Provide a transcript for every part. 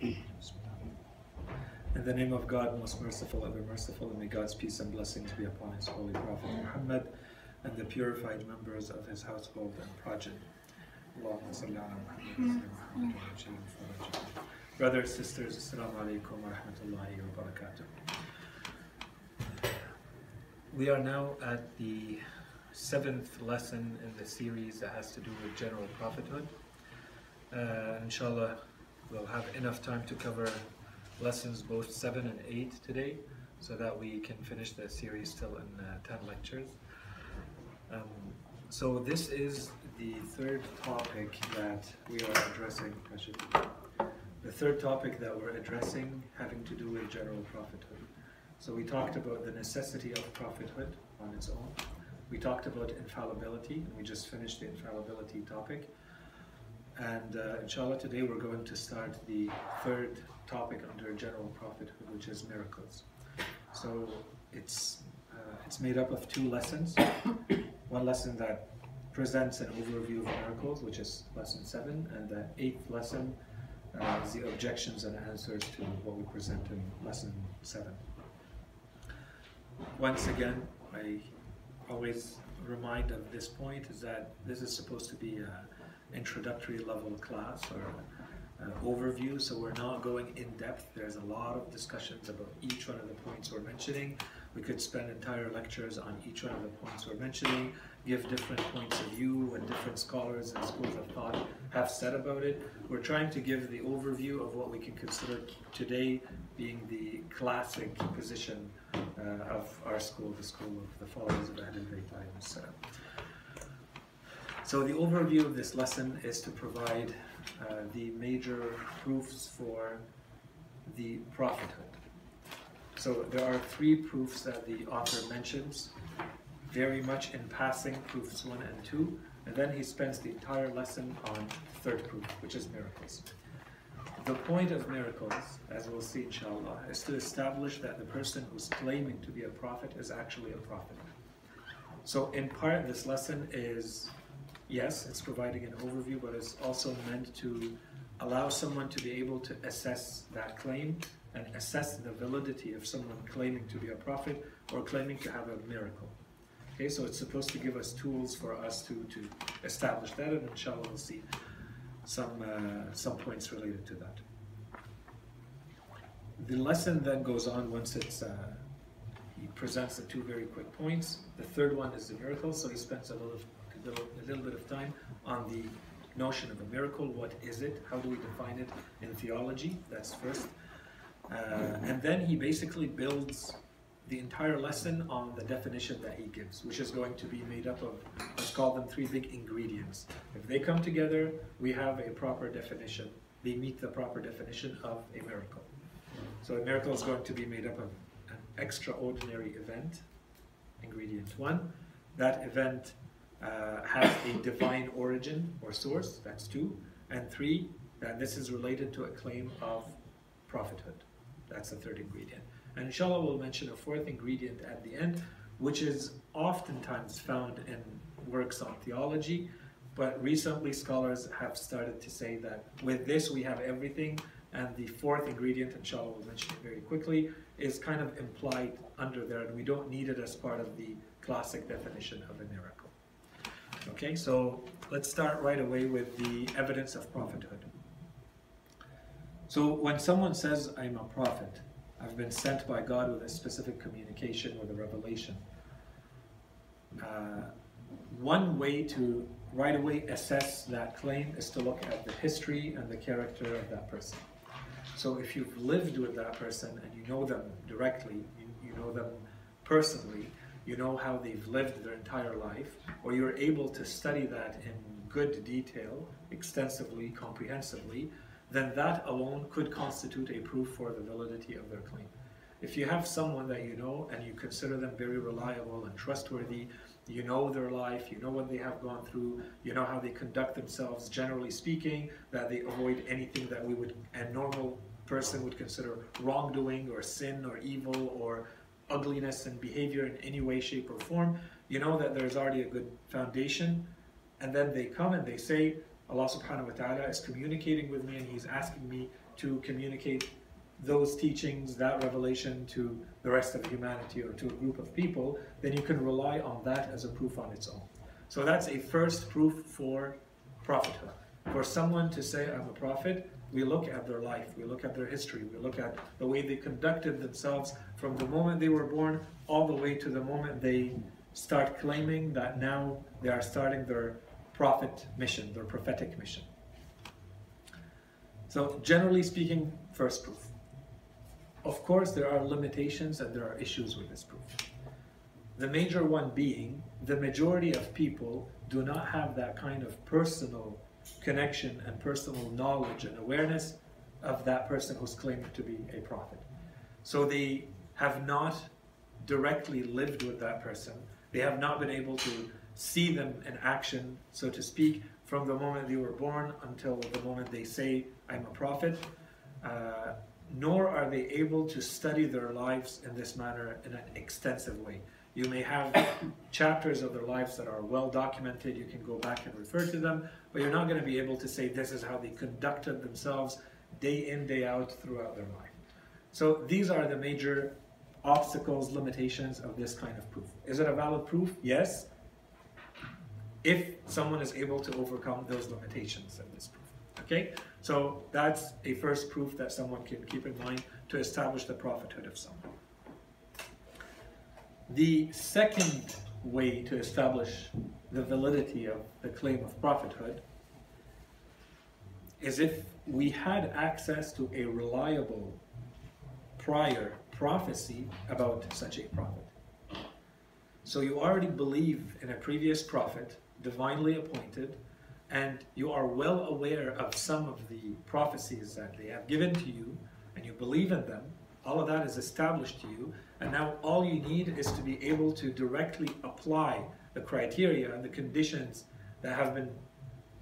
In the name of God, most merciful, ever merciful, and may God's peace and blessings be upon His holy Prophet Muhammad and the purified members of his household and progeny. Brothers, sisters, Assalamu alaikum wa rahmatullahi wa barakatuh. We are now at the seventh lesson in the series that has to do with general prophethood. Uh, inshallah, we'll have enough time to cover lessons both 7 and 8 today so that we can finish the series still in uh, 10 lectures. Um, so this is the third topic that we are addressing. The third topic that we're addressing having to do with general prophethood. So we talked about the necessity of prophethood on its own. We talked about infallibility, and we just finished the infallibility topic. And uh, inshallah, today we're going to start the third topic under general prophethood, which is miracles. So it's uh, it's made up of two lessons. One lesson that presents an overview of miracles, which is lesson seven, and the eighth lesson uh, is the objections and answers to what we present in lesson seven. Once again, I always remind of this point is that this is supposed to be an introductory level class or an overview, so we're not going in depth. There's a lot of discussions about each one of the points we're mentioning. We could spend entire lectures on each one of the points we're mentioning, give different points of view, what different scholars and schools of thought have said about it. We're trying to give the overview of what we can consider today being the classic position uh, of our school, the school of the followers of Ahlul Bayt. So the overview of this lesson is to provide uh, the major proofs for the prophethood. So there are three proofs that the author mentions, very much in passing, proofs one and two, and then he spends the entire lesson on third proof, which is miracles. The point of miracles, as we'll see inshallah, is to establish that the person who's claiming to be a prophet is actually a prophet. So in part, this lesson is yes, it's providing an overview, but it's also meant to allow someone to be able to assess that claim and assess the validity of someone claiming to be a prophet or claiming to have a miracle. Okay, so it's supposed to give us tools for us to, to establish that, and inshallah we'll see some, uh, some points related to that. The lesson then goes on once it's, uh, he presents the two very quick points. The third one is the miracle, so he spends a little little, a little bit of time on the notion of a miracle. What is it? How do we define it in theology? That's first. Uh, and then he basically builds the entire lesson on the definition that he gives, which is going to be made up of, let's call them three big ingredients. If they come together, we have a proper definition. They meet the proper definition of a miracle. So a miracle is going to be made up of an extraordinary event, ingredient one. That event uh, has a divine origin or source, that's two. And three, that this is related to a claim of prophethood. That's the third ingredient. And inshallah, we'll mention a fourth ingredient at the end, which is oftentimes found in works on theology, but recently scholars have started to say that with this we have everything, and the fourth ingredient, inshallah we'll mention it very quickly, is kind of implied under there, and we don't need it as part of the classic definition of an miracle. Okay, so let's start right away with the evidence of prophethood. So when someone says, I'm a prophet, I've been sent by God with a specific communication, with a revelation, uh, one way to right away assess that claim is to look at the history and the character of that person. So if you've lived with that person and you know them directly, you, you know them personally, you know how they've lived their entire life, or you're able to study that in good detail, extensively, comprehensively, then that alone could constitute a proof for the validity of their claim. If you have someone that you know and you consider them very reliable and trustworthy, you know their life, you know what they have gone through, you know how they conduct themselves, generally speaking, that they avoid anything that we would, a normal person would consider wrongdoing or sin or evil or ugliness and behavior in any way, shape, or form, you know that there's already a good foundation. And then they come and they say, Allah subhanahu wa ta'ala is communicating with me and He's asking me to communicate those teachings, that revelation to the rest of humanity or to a group of people, then you can rely on that as a proof on its own. So that's a first proof for prophethood. For someone to say, I'm a prophet, we look at their life, we look at their history, we look at the way they conducted themselves from the moment they were born all the way to the moment they start claiming that now they are starting their prophet mission, their prophetic mission. So, generally speaking, first proof. Of course, there are limitations and there are issues with this proof. The major one being the majority of people do not have that kind of personal connection and personal knowledge and awareness of that person who's claimed to be a prophet. So they have not directly lived with that person. They have not been able to see them in action, so to speak, from the moment they were born until the moment they say, I'm a prophet. Uh, nor are they able to study their lives in this manner in an extensive way. You may have chapters of their lives that are well documented, you can go back and refer to them, but you're not going to be able to say this is how they conducted themselves day in, day out throughout their life. So these are the major obstacles, limitations of this kind of proof. Is it a valid proof? Yes. If someone is able to overcome those limitations of this proof. Okay? So that's a first proof that someone can keep in mind to establish the prophethood of someone. The second way to establish the validity of the claim of prophethood is if we had access to a reliable prior prophecy about such a prophet. So you already believe in a previous prophet, divinely appointed, and you are well aware of some of the prophecies that they have given to you, and you believe in them, all of that is established to you, and now all you need is to be able to directly apply the criteria and the conditions that have been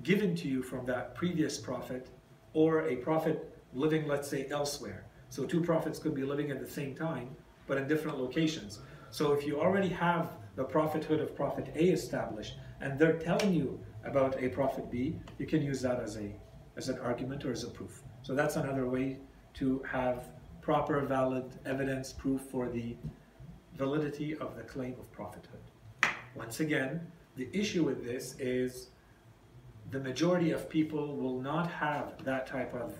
given to you from that previous prophet or a prophet living, let's say, elsewhere. So two prophets could be living at the same time, but in different locations. So if you already have the prophethood of Prophet A established, and they're telling you about a prophet B, you can use that as a as an argument or as a proof. So that's another way to have proper, valid evidence, proof for the validity of the claim of prophethood. Once again, the issue with this is the majority of people will not have that type of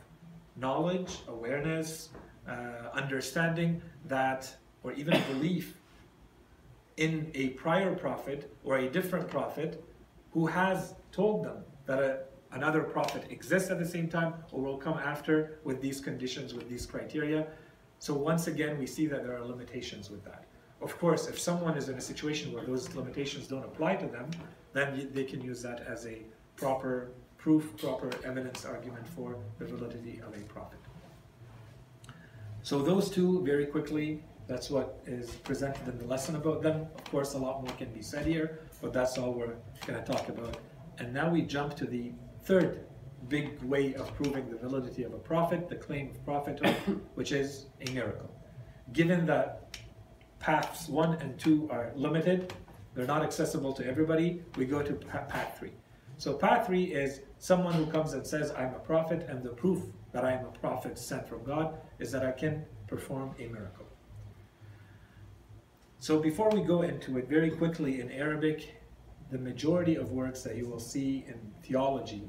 knowledge, awareness, uh, understanding that, or even belief in a prior prophet or a different prophet who has told them that a, another prophet exists at the same time or will come after with these conditions, with these criteria. So once again, we see that there are limitations with that. Of course, if someone is in a situation where those limitations don't apply to them, then they can use that as a proper proof, proper evidence argument for the validity of a prophet. So those two, very quickly, that's what is presented in the lesson about them. Of course, a lot more can be said here, but that's all we're going to talk about. And now we jump to the third big way of proving the validity of a prophet, the claim of prophethood, which is a miracle. Given that paths one and two are limited, they're not accessible to everybody, we go to path three. So path three is someone who comes and says, I'm a prophet, and the proof that I am a prophet sent from God is that I can perform a miracle. So before we go into it, very quickly in Arabic, the majority of works that you will see in theology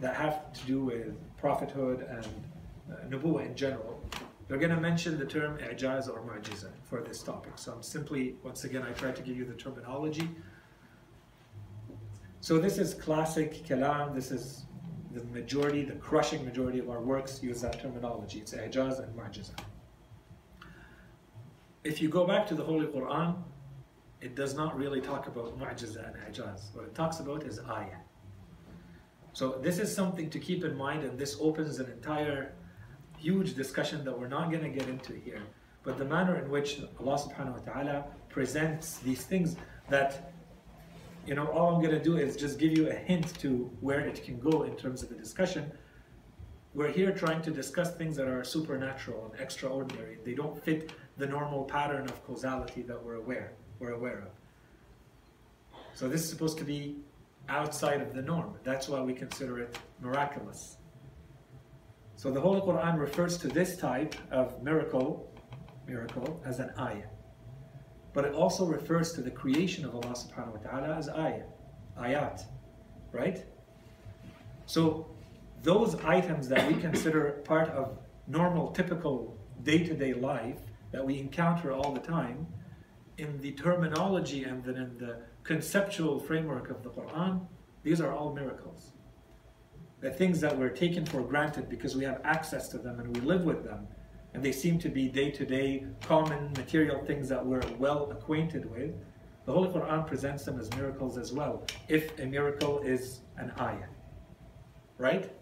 that have to do with prophethood and uh, nubuwa in general, they're going to mention the term i'jaz or mu'jiza for this topic. So I'm simply, once again, I try to give you the terminology. So this is classic kalam. This is the majority, the crushing majority of our works use that terminology. It's i'jaz and mu'jiza if you go back to the Holy Quran, it does not really talk about mu'jiza and ijaz. What it talks about is ayah. So this is something to keep in mind and this opens an entire huge discussion that we're not going to get into here. But the manner in which Allah subhanahu wa ta'ala presents these things that, you know, all I'm to do is just give you a hint to where it can go in terms of the discussion. We're here trying to discuss things that are supernatural and extraordinary. They don't fit the normal pattern of causality that we're aware we're aware of. So this is supposed to be outside of the norm. That's why we consider it miraculous. So the Holy Quran refers to this type of miracle, miracle as an ayah. But it also refers to the creation of Allah subhanahu wa ta'ala as ayah, ayat, right? So those items that we consider part of normal, typical day-to-day life that we encounter all the time, in the terminology and then in the conceptual framework of the Quran, these are all miracles. The things that we're taken for granted because we have access to them and we live with them, and they seem to be day to day, common material things that we're well acquainted with. The Holy Quran presents them as miracles as well, if a miracle is an ayah. Right?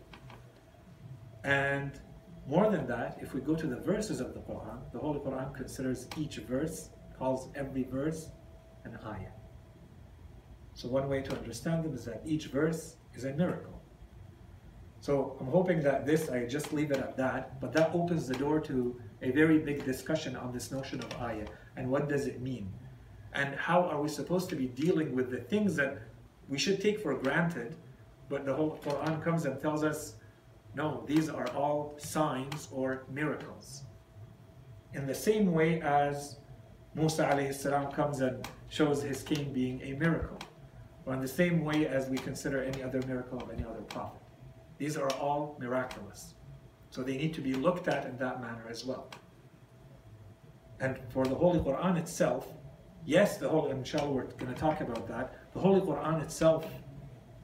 And more than that, if we go to the verses of the Quran, the Holy Quran considers each verse, calls every verse an ayah. So one way to understand them is that each verse is a miracle. So I'm hoping that this, I just leave it at that, but that opens the door to a very big discussion on this notion of ayah and what does it mean? And how are we supposed to be dealing with the things that we should take for granted, but the whole Quran comes and tells us, no, these are all signs or miracles. In the same way as Musa salam comes and shows his cane being a miracle or in the same way as we consider any other miracle of any other prophet. These are all miraculous. So they need to be looked at in that manner as well. And for the Holy Quran itself, yes, the Holy, inshallah we're going to talk about that. The Holy Quran itself,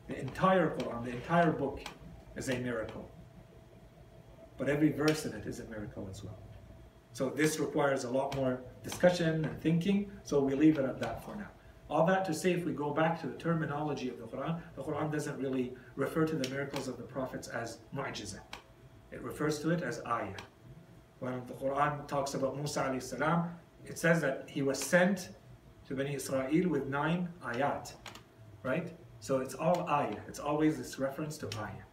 the entire Quran, the entire book is a miracle. But every verse in it is a miracle as well. So this requires a lot more discussion and thinking, so we leave it at that for now. All that to say, if we go back to the terminology of the Quran, the Quran doesn't really refer to the miracles of the prophets as mu'jiza. It refers to it as ayah. When the Quran talks about Musa alayhi salam, it says that he was sent to Bani Israel with nine ayat, right? So it's all ayah. It's always this reference to ayah.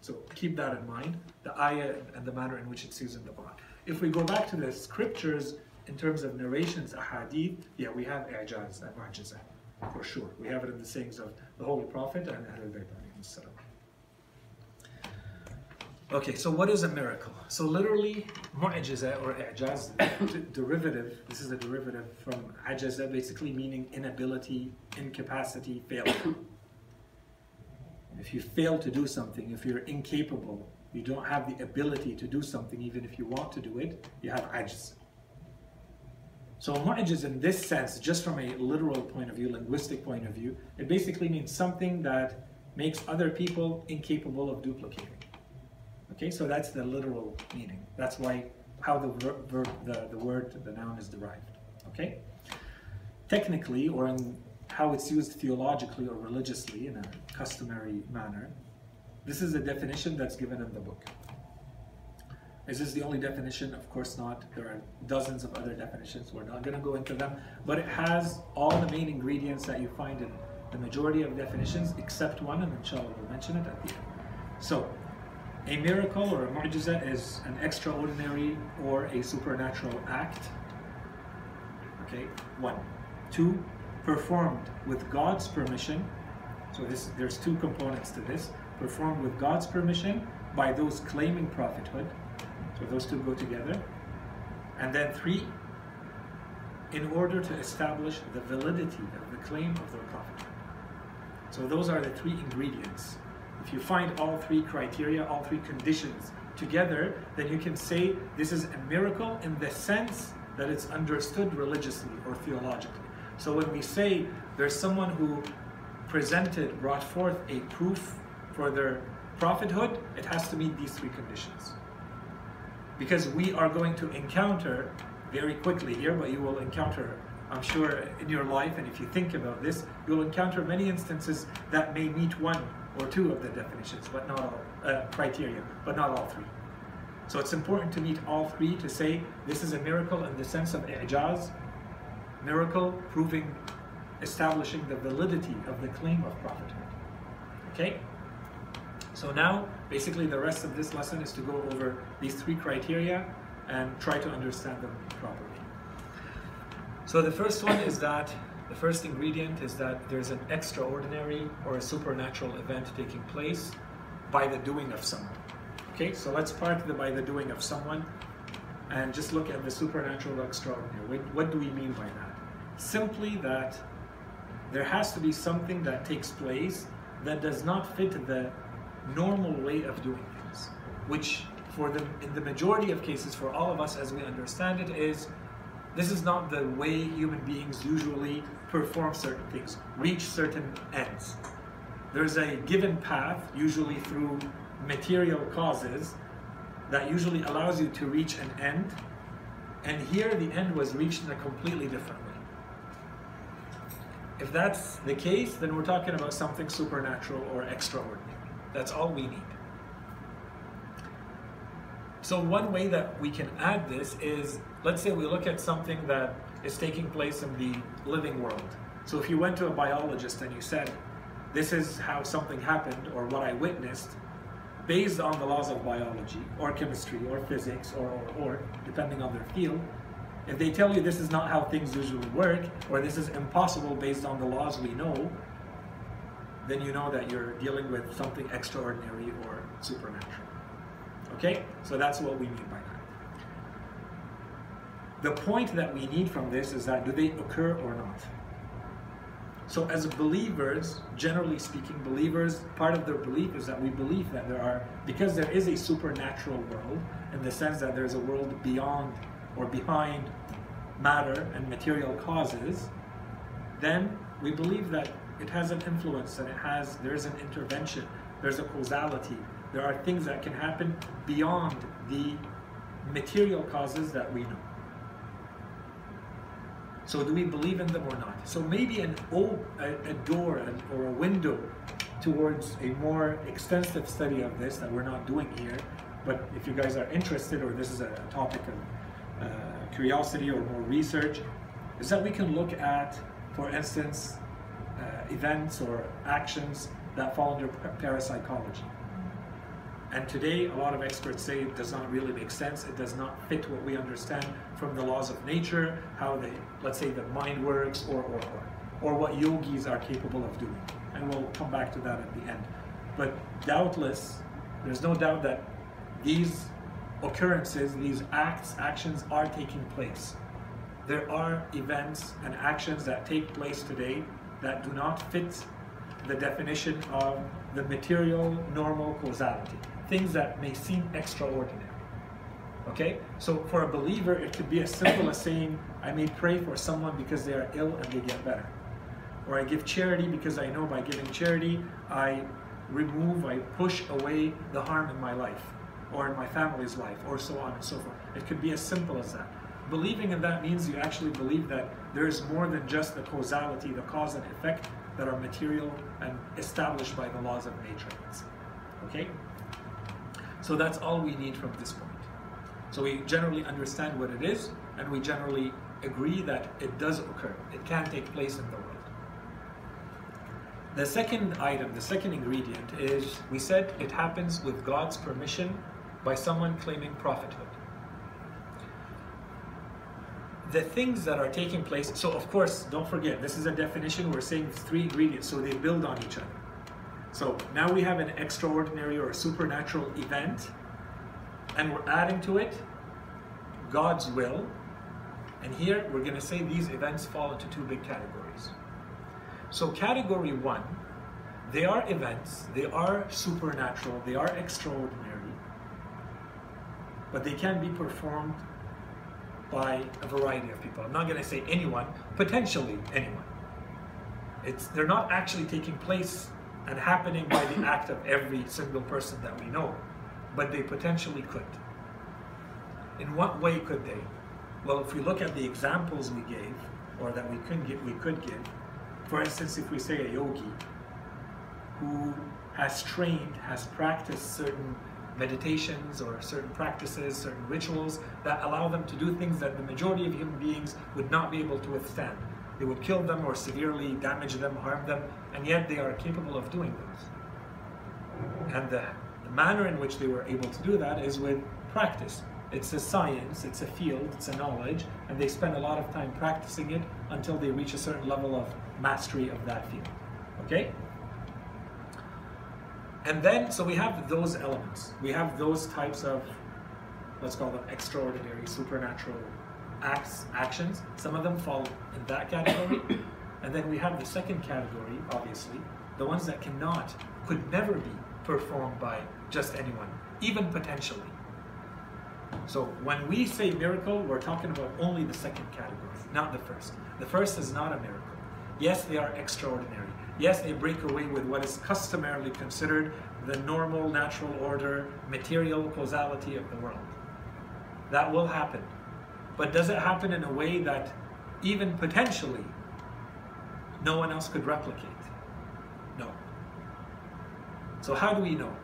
So keep that in mind, the ayah and the manner in which it's used in the Quran. If we go back to the scriptures, in terms of narrations, ahadith, yeah, we have i'jaz and mu'jiza, for sure. We have it in the sayings of the Holy Prophet and Ahlul Bayt Okay, so what is a miracle? So literally, mu'jiza or i'jaz, derivative, this is a derivative from ajaza, basically meaning inability, incapacity, failure. If you fail to do something, if you're incapable, you don't have the ability to do something, even if you want to do it, you have ajz. So mu'jiz in this sense, just from a literal point of view, linguistic point of view, it basically means something that makes other people incapable of duplicating. Okay, so that's the literal meaning. That's why how the verb, the, the word, the noun is derived. Okay? Technically, or in how it's used theologically or religiously in a customary manner, this is a definition that's given in the book. Is this the only definition? Of course not. There are dozens of other definitions. We're not going to go into them. But it has all the main ingredients that you find in the majority of definitions, except one, and inshallah we'll mention it at the end. So, a miracle or a mu'jiza is an extraordinary or a supernatural act. Okay, one. Two, performed with God's permission. So this, there's two components to this. Performed with God's permission by those claiming prophethood so those two go together. And then three, in order to establish the validity of the claim of the prophet. So those are the three ingredients. If you find all three criteria, all three conditions together, then you can say this is a miracle in the sense that it's understood religiously or theologically. So when we say there's someone who presented, brought forth a proof for their prophethood, it has to meet these three conditions because we are going to encounter very quickly here, but you will encounter, I'm sure, in your life, and if you think about this, you'll encounter many instances that may meet one or two of the definitions, but not all uh, criteria, but not all three. So it's important to meet all three to say this is a miracle in the sense of i'jaz, miracle proving, establishing the validity of the claim of prophethood. Okay? So now, basically the rest of this lesson is to go over these three criteria and try to understand them properly. So the first one is that The first ingredient is that there's an extraordinary or a supernatural event taking place by the doing of someone. Okay, so let's park the by the doing of someone and just look at the supernatural or extraordinary. What do we mean by that? Simply that there has to be something that takes place that does not fit the normal way of doing things, which for the in the majority of cases for all of us as we understand it is this is not the way human beings usually perform certain things, reach certain ends. There's a given path, usually through material causes, that usually allows you to reach an end. And here the end was reached in a completely different way. If that's the case, then we're talking about something supernatural or extraordinary. That's all we need. So one way that we can add this is, let's say we look at something that is taking place in the living world. So if you went to a biologist and you said, this is how something happened or what I witnessed, based on the laws of biology or chemistry or physics or, or, or depending on their field, if they tell you this is not how things usually work or this is impossible based on the laws we know, then you know that you're dealing with something extraordinary or supernatural. Okay? So that's what we mean by that. The point that we need from this is that do they occur or not? So as believers, generally speaking, believers, part of their belief is that we believe that there are, because there is a supernatural world, in the sense that there's a world beyond or behind matter and material causes, then we believe that it has an influence and it has, there's an intervention, there's a causality, there are things that can happen beyond the material causes that we know. So do we believe in them or not? So maybe an old, a, a door or a window towards a more extensive study of this that we're not doing here, but if you guys are interested or this is a topic of uh, curiosity or more research, is that we can look at, for instance, uh, events or actions that fall under parapsychology. And today, a lot of experts say it does not really make sense. It does not fit what we understand from the laws of nature, how they, let's say, the mind works, or, or, or, or what yogis are capable of doing. And we'll come back to that at the end. But doubtless, there's no doubt that these occurrences, these acts, actions are taking place. There are events and actions that take place today that do not fit the definition of the material normal causality things that may seem extraordinary. Okay? So for a believer, it could be as simple as saying, I may pray for someone because they are ill and they get better. Or I give charity because I know by giving charity, I remove, I push away the harm in my life or in my family's life or so on and so forth. It could be as simple as that. Believing in that means you actually believe that there is more than just the causality, the cause and effect that are material and established by the laws of nature. Okay? So that's all we need from this point. So we generally understand what it is, and we generally agree that it does occur. It can take place in the world. The second item, the second ingredient is, we said it happens with God's permission by someone claiming prophethood. The things that are taking place, so of course, don't forget, this is a definition, we're saying three ingredients, so they build on each other. So now we have an extraordinary or a supernatural event, and we're adding to it God's will. And here we're going to say these events fall into two big categories. So, category one, they are events, they are supernatural, they are extraordinary, but they can be performed by a variety of people. I'm not going to say anyone, potentially anyone. It's, they're not actually taking place and happening by the act of every single person that we know, but they potentially could. In what way could they? Well, if we look at the examples we gave, or that we could give, we could give, for instance, if we say a yogi who has trained, has practiced certain meditations or certain practices, certain rituals that allow them to do things that the majority of human beings would not be able to withstand. They would kill them or severely damage them, harm them, and yet they are capable of doing those. And the, the manner in which they were able to do that is with practice. It's a science, it's a field, it's a knowledge, and they spend a lot of time practicing it until they reach a certain level of mastery of that field. Okay? And then, so we have those elements. We have those types of, let's call them extraordinary, supernatural acts, actions. Some of them fall in that category. and then we have the second category, obviously, the ones that cannot, could never be performed by just anyone, even potentially. So when we say miracle, we're talking about only the second category, not the first. The first is not a miracle. Yes, they are extraordinary. Yes, they break away with what is customarily considered the normal, natural order, material causality of the world. That will happen. But does it happen in a way that even potentially no one else could replicate? No. So how do we know?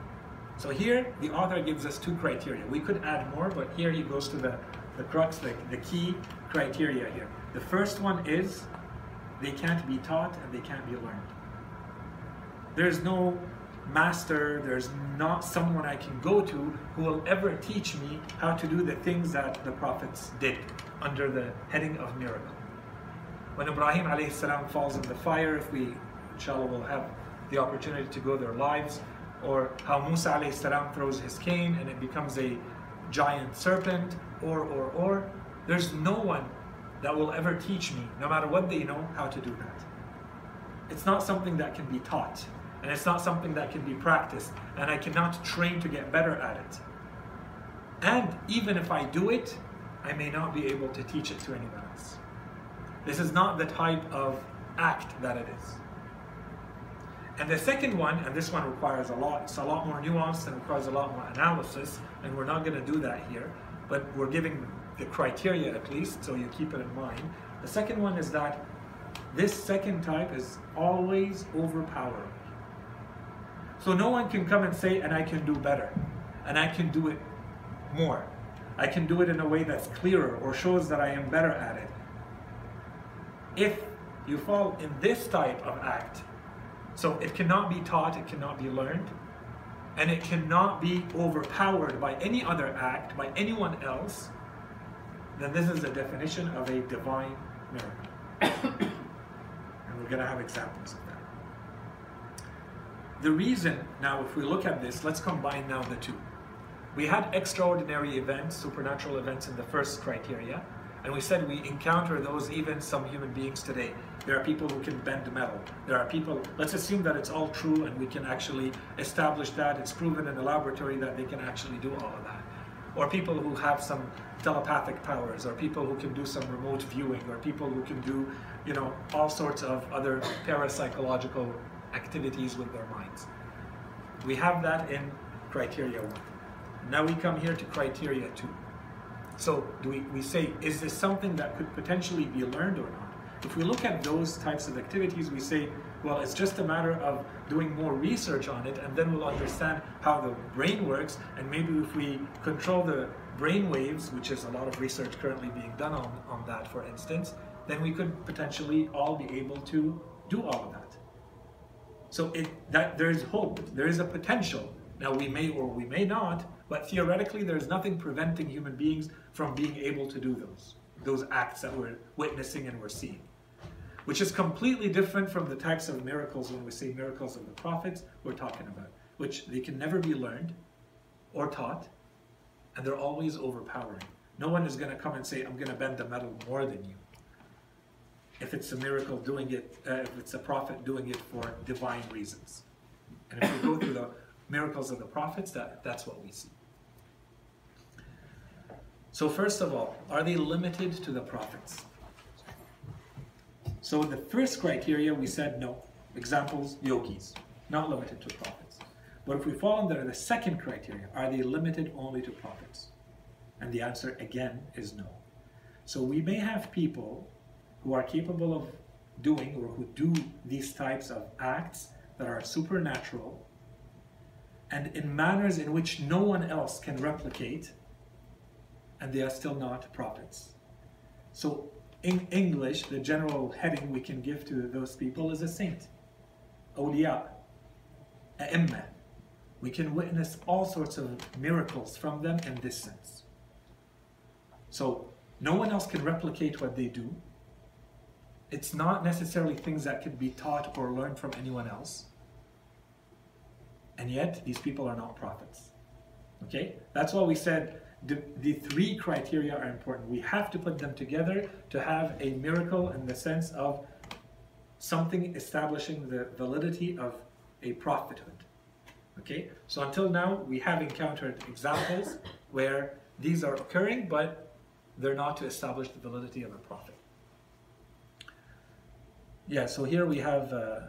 So here the author gives us two criteria. We could add more, but here he goes to the, the crux, the, the key criteria here. The first one is they can't be taught and they can't be learned. There's no master, there's not someone I can go to who will ever teach me how to do the things that the prophets did under the heading of miracle. When Ibrahim alayhi falls in the fire, if we inshallah will have the opportunity to go their lives, or how Musa alayhi throws his cane and it becomes a giant serpent, or or or, there's no one that will ever teach me, no matter what they know, how to do that. It's not something that can be taught, and it's not something that can be practiced, and I cannot train to get better at it. And even if I do it, I may not be able to teach it to anyone else. This is not the type of act that it is. And the second one, and this one requires a lot, it's a lot more nuanced and requires a lot more analysis, and we're not going to do that here, but we're giving the criteria at least, so you keep it in mind. The second one is that this second type is always overpowering. So no one can come and say, and I can do better, and I can do it more. I can do it in a way that's clearer or shows that I am better at it. If you fall in this type of act, so it cannot be taught, it cannot be learned, and it cannot be overpowered by any other act, by anyone else, then this is a definition of a divine miracle. and we're going to have examples. The reason, now if we look at this, let's combine now the two. We had extraordinary events, supernatural events in the first criteria, and we said we encounter those even some human beings today. There are people who can bend metal. There are people, let's assume that it's all true and we can actually establish that. It's proven in the laboratory that they can actually do all of that. Or people who have some telepathic powers, or people who can do some remote viewing, or people who can do, you know, all sorts of other parapsychological activities with their minds. We have that in criteria one. Now we come here to criteria two. So do we, we say, is this something that could potentially be learned or not? If we look at those types of activities, we say, well, it's just a matter of doing more research on it, and then we'll understand how the brain works, and maybe if we control the brain waves, which is a lot of research currently being done on, on that, for instance, then we could potentially all be able to do all of that. So it, that there's hope, there is a potential. Now we may or we may not, but theoretically there's nothing preventing human beings from being able to do those, those acts that we're witnessing and we're seeing. Which is completely different from the types of miracles when we say miracles of the prophets we're talking about, which they can never be learned or taught, and they're always overpowering. No one is going to come and say, I'm going to bend the metal more than you. If it's a miracle doing it, uh, if it's a prophet doing it for divine reasons. And if we go through the miracles of the prophets, that, that's what we see. So first of all, are they limited to the prophets? So the first criteria, we said no. Examples, yogis, not limited to prophets. But if we fall under the second criteria, are they limited only to prophets? And the answer again is no. So we may have people who are capable of doing or who do these types of acts that are supernatural and in manners in which no one else can replicate, and they are still not prophets. So in English, the general heading we can give to those people is a saint, awliya, a'imma, we can witness all sorts of miracles from them in this sense. So no one else can replicate what they do. It's not necessarily things that could be taught or learned from anyone else. And yet, these people are not prophets. Okay? That's why we said the, the three criteria are important. We have to put them together to have a miracle in the sense of something establishing the validity of a prophethood. Okay, so until now we have encountered examples where these are occurring, but they're not to establish the validity of a prophet. Yeah, so here we have, uh,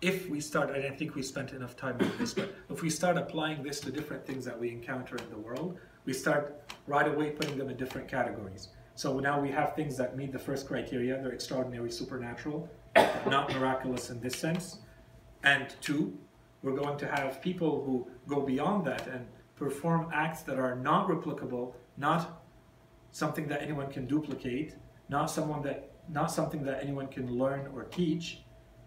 if we start, I don't think we spent enough time on this, but if we start applying this to different things that we encounter in the world, we start right away putting them in different categories. So now we have things that meet the first criteria, they're extraordinary, supernatural, not miraculous in this sense. And two, we're going to have people who go beyond that and perform acts that are not replicable, not something that anyone can duplicate, not someone that not something that anyone can learn or teach,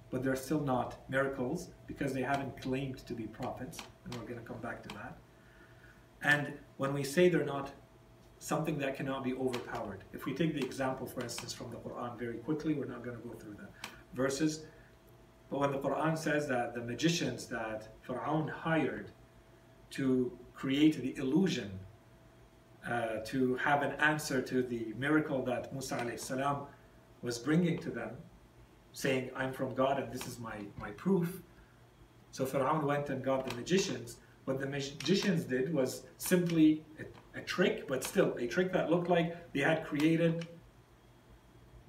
but they're still not miracles because they haven't claimed to be prophets, and we're going to come back to that. And when we say they're not something that cannot be overpowered, if we take the example, for instance, from the Quran very quickly, we're not going to go through the verses, but when the Quran says that the magicians that Pharaoh hired to create the illusion, uh, to have an answer to the miracle that Musa salam was bringing to them, saying, I'm from God and this is my, my proof. So Pharaoh went and got the magicians. What the magicians did was simply a, a trick, but still a trick that looked like they had created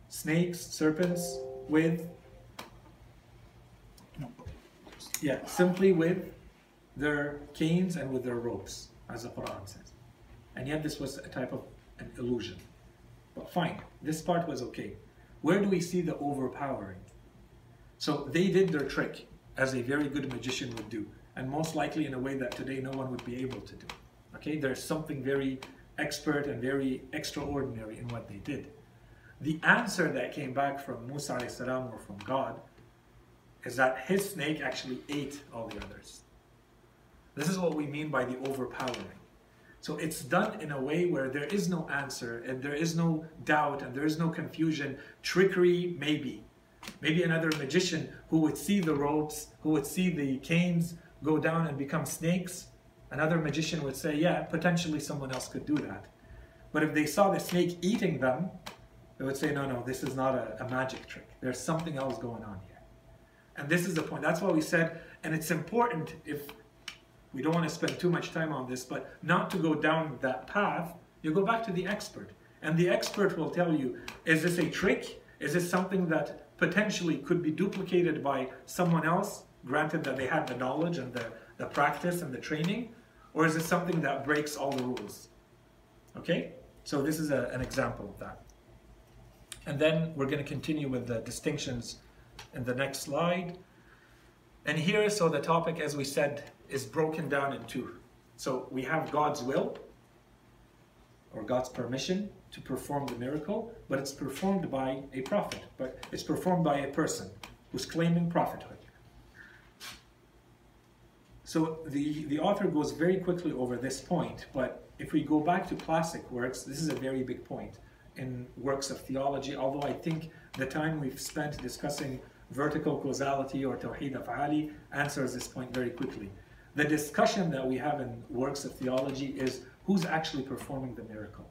snakes, serpents with yeah, simply with their canes and with their ropes, as the Quran says. And yet this was a type of an illusion. But fine, this part was okay. Where do we see the overpowering? So they did their trick, as a very good magician would do, and most likely in a way that today no one would be able to do. Okay, there's something very expert and very extraordinary in what they did. The answer that came back from Musa salam or from God is that his snake actually ate all the others. This is what we mean by the overpowering. So it's done in a way where there is no answer and there is no doubt and there is no confusion. Trickery, maybe. Maybe another magician who would see the ropes, who would see the canes go down and become snakes. Another magician would say, yeah, potentially someone else could do that. But if they saw the snake eating them, they would say, no, no, this is not a, a magic trick. There's something else going on here. And this is the point. That's why we said, and it's important if we don't want to spend too much time on this, but not to go down that path, you go back to the expert. And the expert will tell you, is this a trick? Is this something that potentially could be duplicated by someone else, granted that they had the knowledge and the, the practice and the training? Or is it something that breaks all the rules? Okay? So this is a, an example of that. And then we're going to continue with the distinctions in the next slide. And here, so the topic, as we said, is broken down in two. So we have God's will, or God's permission to perform the miracle, but it's performed by a prophet, but it's performed by a person who's claiming prophethood. So the, the author goes very quickly over this point, but if we go back to classic works, this is a very big point in works of theology, although I think the time we've spent discussing vertical causality or Tawheed Af'ali answers this point very quickly. The discussion that we have in works of theology is who's actually performing the miracle.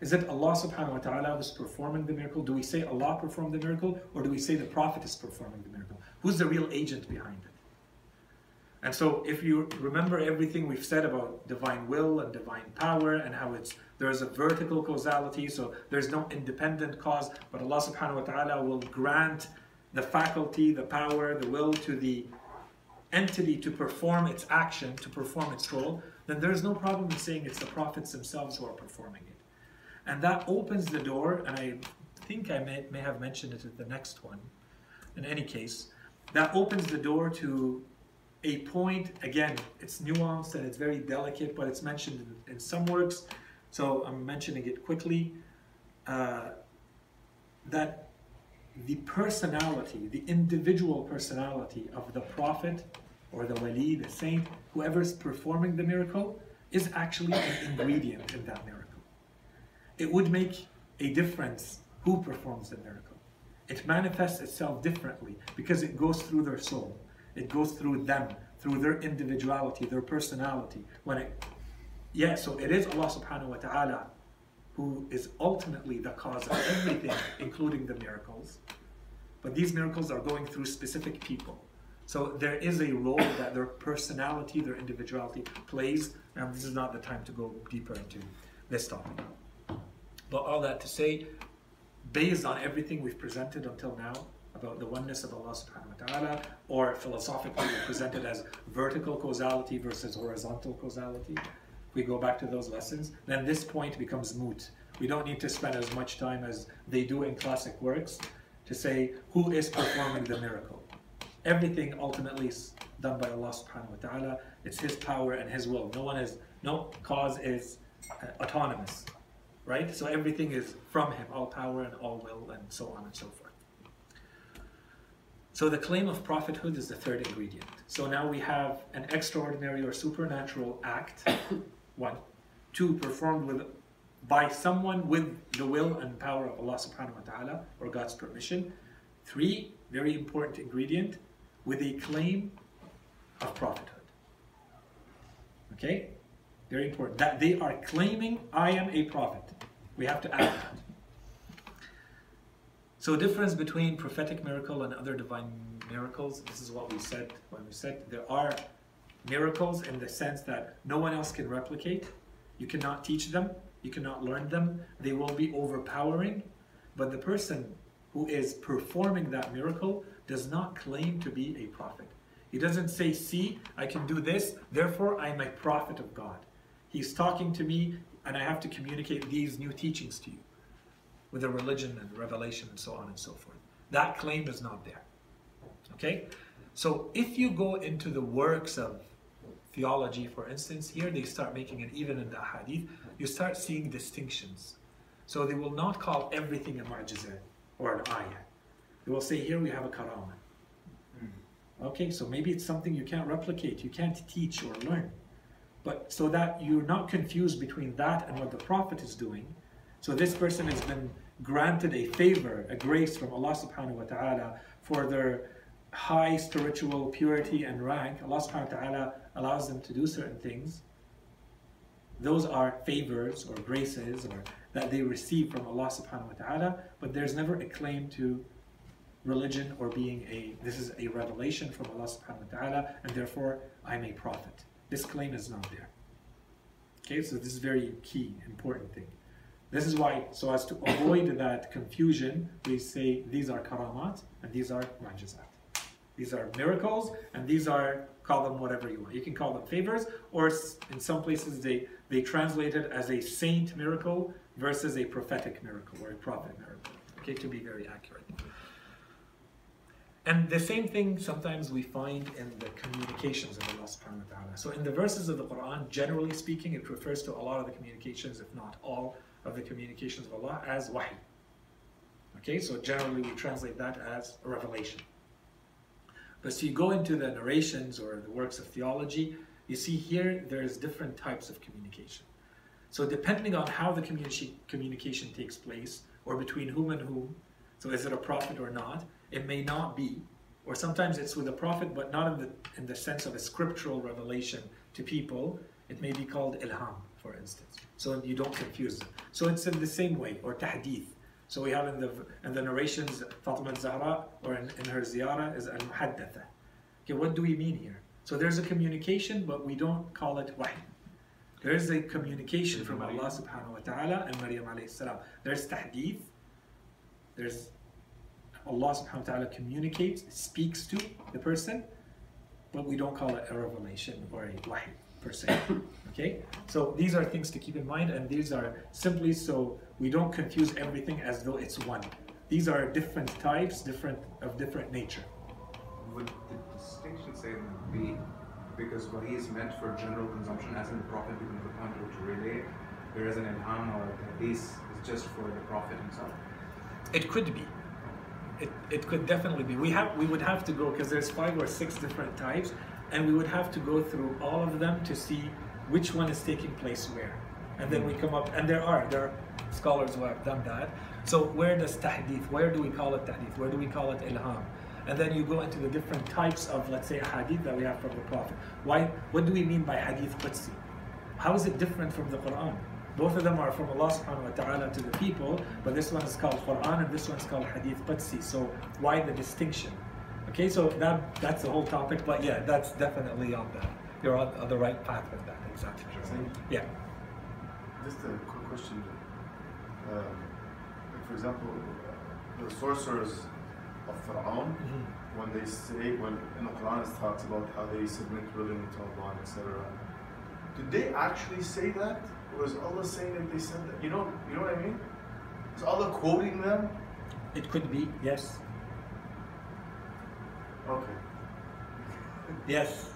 Is it Allah subhanahu wa ta'ala who's performing the miracle? Do we say Allah performed the miracle or do we say the Prophet is performing the miracle? Who's the real agent behind it? And so if you remember everything we've said about divine will and divine power and how it's there's a vertical causality, so there's no independent cause, but Allah subhanahu wa ta'ala will grant the faculty, the power, the will to the entity to perform its action, to perform its role, then there's no problem in saying it's the prophets themselves who are performing it. And that opens the door, and I think I may, may have mentioned it at the next one. In any case, that opens the door to a point, again, it's nuanced and it's very delicate, but it's mentioned in, in some works, so I'm mentioning it quickly, uh, that the personality, the individual personality of the prophet or the wali, the saint, whoever's performing the miracle, is actually an ingredient in that miracle. it would make a difference who performs the miracle. It manifests itself differently because it goes through their soul. It goes through them, through their individuality, their personality. When it, yeah, so it is Allah subhanahu wa ta'ala who is ultimately the cause of everything, including the miracles. But these miracles are going through specific people. So there is a role that their personality, their individuality plays. And this is not the time to go deeper into this topic. But all that to say, based on everything we've presented until now about the oneness of Allah subhanahu wa ta'ala, or philosophically presented as vertical causality versus horizontal causality, we go back to those lessons, then this point becomes moot. We don't need to spend as much time as they do in classic works to say who is performing the miracle. Everything ultimately is done by Allah subhanahu wa ta'ala. It's His power and His will. No one is, no cause is uh, autonomous, right? So everything is from Him, all power and all will and so on and so forth. So the claim of prophethood is the third ingredient. So now we have an extraordinary or supernatural act one. Two, performed with by someone with the will and power of Allah subhanahu wa ta'ala or God's permission. Three, very important ingredient, with a claim of prophethood. Okay? Very important. That they are claiming, I am a prophet. We have to add that. So difference between prophetic miracle and other divine miracles, this is what we said when we said there are miracles in the sense that no one else can replicate. You cannot teach them, you cannot learn them, they will be overpowering. But the person who is performing that miracle does not claim to be a prophet. He doesn't say, See, I can do this, therefore I'm a prophet of God. He's talking to me, and I have to communicate these new teachings to you with a religion and revelation and so on and so forth. That claim is not there. Okay? So if you go into the works of theology, for instance, here they start making it even in the hadith, you start seeing distinctions. So they will not call everything a mu'jizah or an ayah. They will say, here we have a karama. Hmm. Okay, so maybe it's something you can't replicate, you can't teach or learn. But so that you're not confused between that and what the Prophet is doing. So this person has been granted a favor, a grace from Allah subhanahu wa ta'ala for their high spiritual purity and rank. Allah subhanahu wa ta'ala allows them to do certain things, those are favors or graces or that they receive from Allah subhanahu wa ta'ala, but there's never a claim to religion or being a this is a revelation from Allah subhanahu wa ta'ala, and therefore I'm a prophet. This claim is not there. Okay, so this is very key, important thing. This is why, so as to avoid that confusion, we say these are karamat and these are mu'jizat. These are miracles and these are call them whatever you want. You can call them favors, or in some places they, they translate it as a saint miracle versus a prophetic miracle or a prophet miracle. Okay, to be very accurate. And the same thing sometimes we find in the communications of Allah subhanahu wa ta'ala. So in the verses of the Quran, generally speaking, it refers to a lot of the communications, if not all of the communications of Allah, as wahi. Okay, so generally we translate that as revelation. But so you go into the narrations or the works of theology, you see here there's different types of communication. So depending on how the communi communication takes place, or between whom and whom, so is it a prophet or not, it may not be. Or sometimes it's with a prophet, but not in the, in the sense of a scriptural revelation to people. It may be called ilham, for instance. So you don't confuse them. So it's in the same way, or tahdith. So we have in the in the narrations Fatima Zahra or in, in her ziyarah is al-muhaddatha. Okay, what do we mean here? So there's a communication, but we don't call it wahy. There is a communication from Allah subhanahu wa ta'ala and Maryam alayhi salam. There's tahdith. There's Allah subhanahu wa ta'ala communicates, speaks to the person, but we don't call it a revelation or a wahy per se. Okay? So these are things to keep in mind, and these are simply so we don't confuse everything as though it's one. These are different types, different of different nature. Would the distinction say be because wahy is meant for general consumption, as in the Prophet becomes the conduit to relay, whereas an ilham or a hadith is just for the Prophet himself? It could be. It, it could definitely be. We have we would have to go because there's five or six different types, and we would have to go through all of them to see which one is taking place where. And then we mm. come up, and there are, there are scholars who have done that. So where does tahdith, where do we call it tahdith? Where do we call it ilham? And then you go into the different types of, let's say, hadith that we have from the Prophet. Why? What do we mean by hadith qudsi? How is it different from the Quran? Both of them are from Allah subhanahu wa ta'ala to the people, but this one is called Quran and this one is called Hadith Qudsi. So why the distinction? Okay, so that that's the whole topic, but yeah, that's definitely on the you're on, on the right path with that, exactly. Yeah. Just a quick question. Um, like for example, uh, the sorcerers of Pharaoh, Mhm. when they say, when in the Quran it talks about how they submit willingly to Allah, etc. Did they actually say that? Or is Allah saying that they said that? You know, you know what I mean? Is Allah quoting them? It could be, yes. Okay. Yes.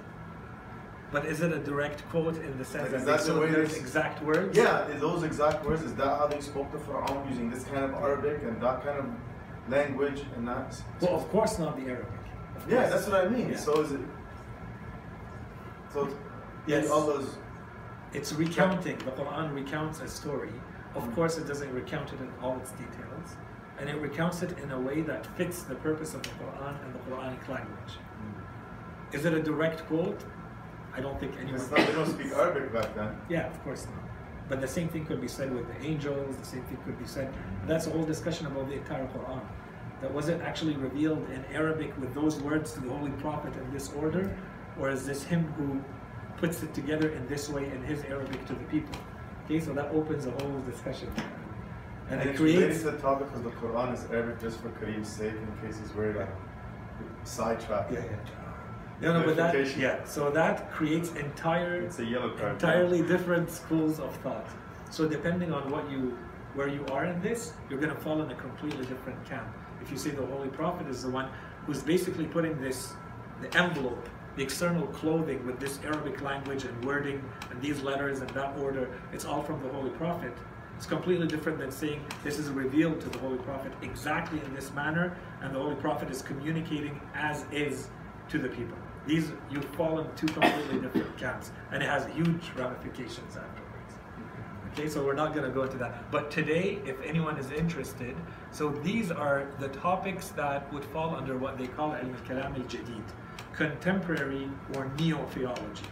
But is it a direct quote in the sense Like, that is that the way those they- exact words? Yeah, is those exact words, is that how they spoke to Pharaoh using this kind of Arabic and that kind of language and that? Well, of course not the Arabic. Yeah, that's what I mean. Yeah. So is it? So it's Yes. in Allah's. It's recounting. The Quran recounts a story. Of Mm. course, it doesn't recount it in all its details, and it recounts it in a way that fits the purpose of the Quran and the Quranic language. Is it a direct quote? I don't think anyone. It's not, they don't speak Arabic back then. Yeah, of course not. But the same thing could be said with the angels. The same thing could be said. That's a whole discussion about the entire Quran. That was it actually revealed in Arabic with those words to the Holy Prophet in this order, or is this him who puts it together in this way in his Arabic to the people? Okay, so that opens a whole discussion, and, it it's related creates. the topic because the Quran is Arabic just for Kareem's sake in case he's worried about sidetrack. Yeah, yeah. No, no, but that yeah. So that creates entire It's a yellow card. entirely different schools of thought. So depending on what you where you are in this, you're going to fall in a completely different camp. If you say the Holy Prophet is the one who's basically putting this the envelope, the external clothing with this Arabic language and wording and these letters and that order, it's all from the Holy Prophet. It's completely different than saying this is revealed to the Holy Prophet exactly in this manner, and the Holy Prophet is communicating as is to the people. These you fall in two completely different camps, and it has huge ramifications afterwards. Okay, so we're not going to go into that. But today, if anyone is interested, so these are the topics that would fall under what they call al kalam al jadid, contemporary or neo theology.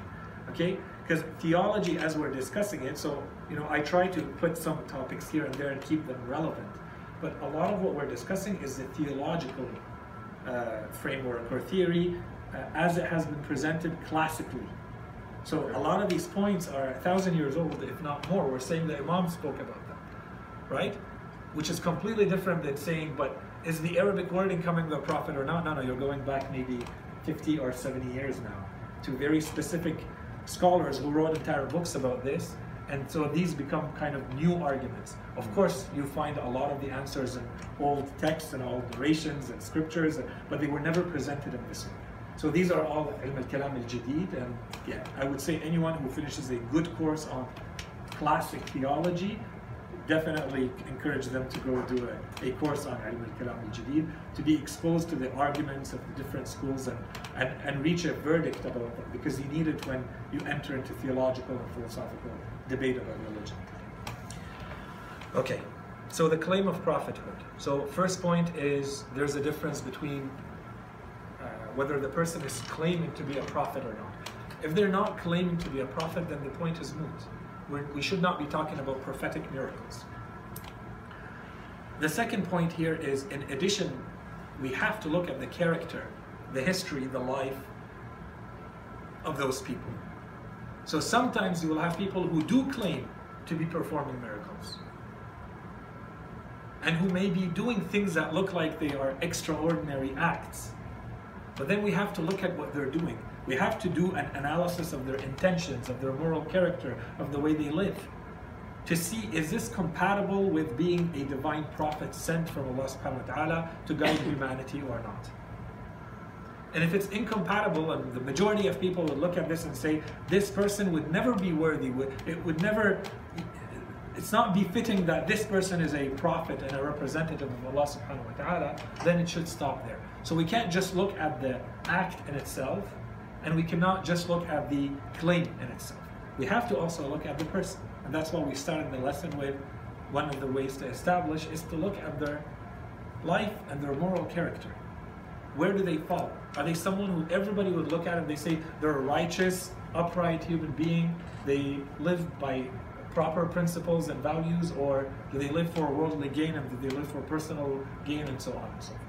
Okay, because theology, as we're discussing it, so you know, I try to put some topics here and there and keep them relevant. But a lot of what we're discussing is the theological uh, framework or theory uh, as it has been presented classically. So a lot of these points are a thousand years old, if not more. We're saying the Imam spoke about them, right? Which is completely different than saying, but is the Arabic wording coming the Prophet or not? No, no, you're going back maybe 50 or 70 years now to very specific scholars who wrote entire books about this. And so these become kind of new arguments. Of course, you find a lot of the answers in old texts and old narrations and scriptures, but they were never presented in this way. So these are all ilm al-kalam al-jadid, and yeah, I would say anyone who finishes a good course on classic theology, definitely encourage them to go do a, a course on ilm al-kalam al-jadid, to be exposed to the arguments of the different schools and, and, and reach a verdict about them, because you need it when you enter into theological and philosophical debate about religion. Okay, so the claim of prophethood. So first point is there's a difference between uh, whether the person is claiming to be a prophet or not. If they're not claiming to be a prophet, then the point is moot. We should not be talking about prophetic miracles. The second point here is, in addition, we have to look at the character, the history, the life of those people. So sometimes you will have people who do claim to be performing miracles and who may be doing things that look like they are extraordinary acts. But then we have to look at what they're doing. We have to do an analysis of their intentions, of their moral character, of the way they live, to see is this compatible with being a divine prophet sent from Allah subhanahu wa ta'ala to guide humanity or not. And if it's incompatible, and the majority of people would look at this and say, this person would never be worthy, it would never, it's not befitting that this person is a prophet and a representative of Allah subhanahu wa ta'ala, then it should stop there. So we can't just look at the act in itself, and we cannot just look at the claim in itself. We have to also look at the person. And that's why we started the lesson with one of the ways to establish is to look at their life and their moral character. Where do they fall? Are they someone who everybody would look at and they say they're a righteous, upright human being? They live by proper principles and values, or do they live for worldly gain and do they live for personal gain and so on and so forth?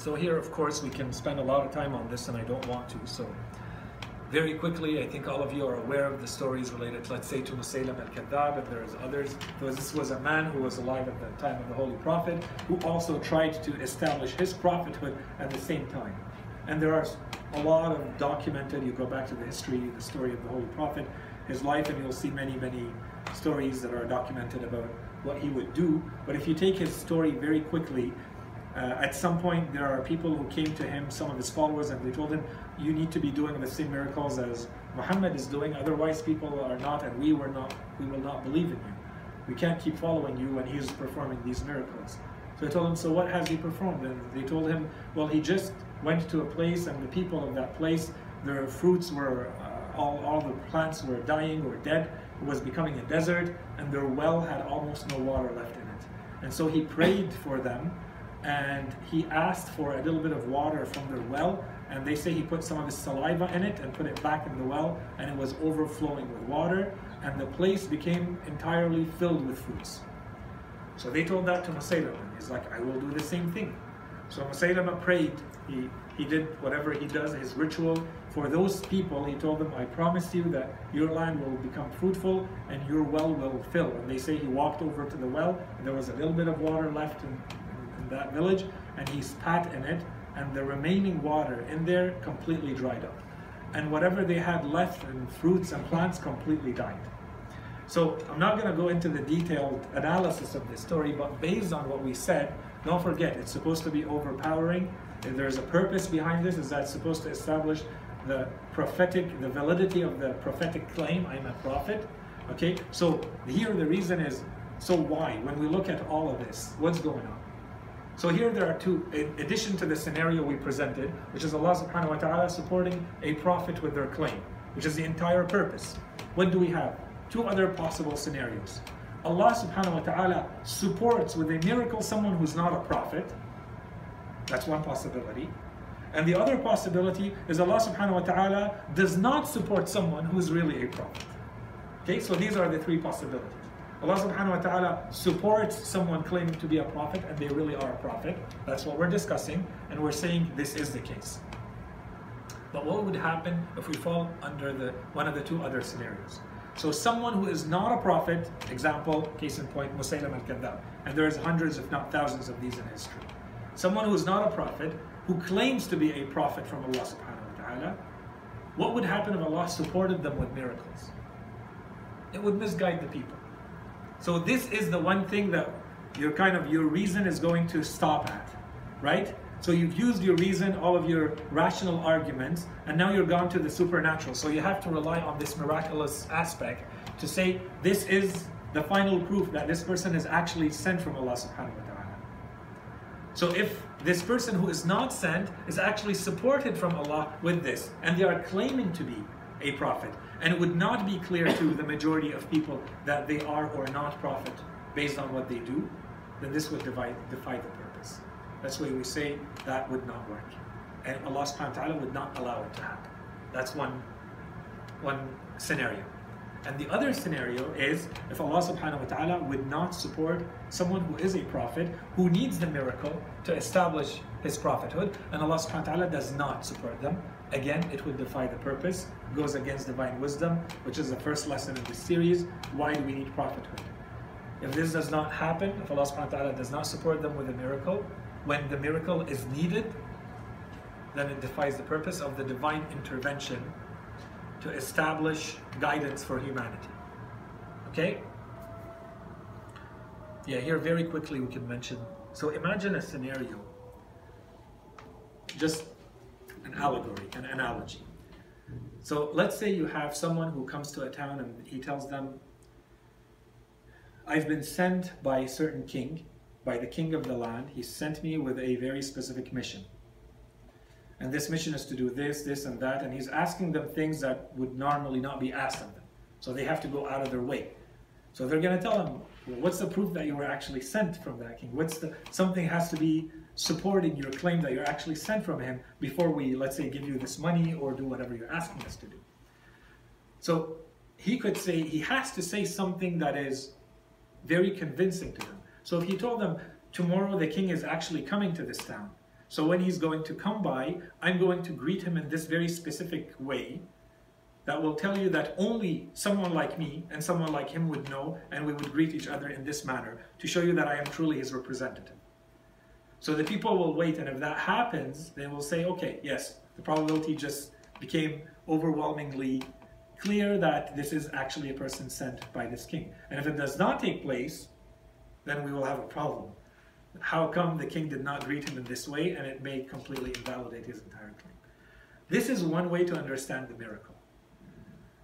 So here, of course, we can spend a lot of time on this, and I don't want to. So very quickly, I think all of you are aware of the stories related, let's say, to Musaylim al-Kadhab, and there's others. This was a man who was alive at the time of the Holy Prophet, who also tried to establish his prophethood at the same time. And there are a lot of documented, you go back to the history, the story of the Holy Prophet, his life, and you'll see many, many stories that are documented about what he would do. But if you take his story very quickly, uh, at some point, there are people who came to him, some of his followers, and they told him, "You need to be doing the same miracles as Muhammad is doing. Otherwise, people are not, and we were not. We will not believe in you. We can't keep following you when he's performing these miracles." So I told him, "So what has he performed?" And they told him, "Well, he just went to a place, and the people of that place, their fruits were uh, all, all the plants were dying or dead. It was becoming a desert, and their well had almost no water left in it. And so he prayed for them." And he asked for a little bit of water from their well and they say he put some of his saliva in it and put it back in the well and it was overflowing with water and the place became entirely filled with fruits. So they told that to Musaylama he's like I will do the same thing. So Musaylama prayed. He he did whatever he does his ritual. For those people he told them I promise you that your land will become fruitful and your well will fill. And they say he walked over to the well and there was a little bit of water left in, that village and he spat in it and the remaining water in there completely dried up. And whatever they had left in fruits and plants completely died. So I'm not going to go into the detailed analysis of this story, but based on what we said, don't forget it's supposed to be overpowering. If there's a purpose behind this, is that supposed to establish the prophetic, the validity of the prophetic claim, I'm a prophet. Okay, so here the reason is, so why? When we look at all of this, what's going on? So here there are two, in addition to the scenario we presented, which is Allah subhanahu wa ta'ala supporting a prophet with their claim, which is the entire purpose. What do we have? Two other possible scenarios. Allah subhanahu wa ta'ala supports with a miracle someone who's not a prophet. That's one possibility. And the other possibility is Allah subhanahu wa ta'ala does not support someone who's really a prophet. Okay, so these are the three possibilities. Allah subhanahu wa ta'ala supports someone claiming to be a prophet and they really are a prophet. That's what we're discussing, and we're saying this is the case. But what would happen if we fall under the one of the two other scenarios? So someone who is not a prophet, example, case in point, Musaylim al-Kadhab, and there's hundreds if not thousands of these in history. Someone who is not a prophet, who claims to be a prophet from Allah subhanahu wa ta'ala, what would happen if Allah supported them with miracles? It would misguide the people. So this is the one thing that your kind of your reason is going to stop at, right? So you've used your reason, all of your rational arguments, and now you're gone to the supernatural. So you have to rely on this miraculous aspect to say this is the final proof that this person is actually sent from Allah subhanahu wa ta'ala. So if this person who is not sent is actually supported from Allah with this, and they are claiming to be a prophet, and it would not be clear to the majority of people that they are or not prophet based on what they do, then this would defy, defy the purpose. That's why we say that would not work. And Allah subhanahu wa ta'ala would not allow it to happen. That's one, one scenario. And the other scenario is if Allah subhanahu wa ta'ala would not support someone who is a prophet who needs the miracle to establish his prophethood, and Allah subhanahu wa ta'ala does not support them, again it would defy the purpose, goes against divine wisdom, which is the first lesson in this series. Why do we need prophethood? If this does not happen, if Allah subhanahu wa ta'ala does not support them with a miracle, when the miracle is needed, then it defies the purpose of the divine intervention to establish guidance for humanity. Okay? Yeah, here very quickly we can mention. So imagine a scenario, just an allegory, an analogy. So let's say you have someone who comes to a town and he tells them, I've been sent by a certain king, by the king of the land. He sent me with a very specific mission and this mission is to do this, this, and that, and he's asking them things that would normally not be asked of them. So they have to go out of their way. So they're going to tell him, well, what's the proof that you were actually sent from that king? What's the something has to be supporting your claim that you're actually sent from him before we, let's say, give you this money or do whatever you're asking us to do. So he could say, he has to say something that is very convincing to them. So if he told them, tomorrow the king is actually coming to this town, so when he's going to come by, I'm going to greet him in this very specific way that will tell you that only someone like me and someone like him would know, and we would greet each other in this manner to show you that I am truly his representative. So the people will wait, and if that happens, they will say, okay, yes, the probability just became overwhelmingly clear that this is actually a person sent by this king. And if it does not take place, then we will have a problem. How come the king did not greet him in this way, and it may completely invalidate his entire claim? This is one way to understand the miracle.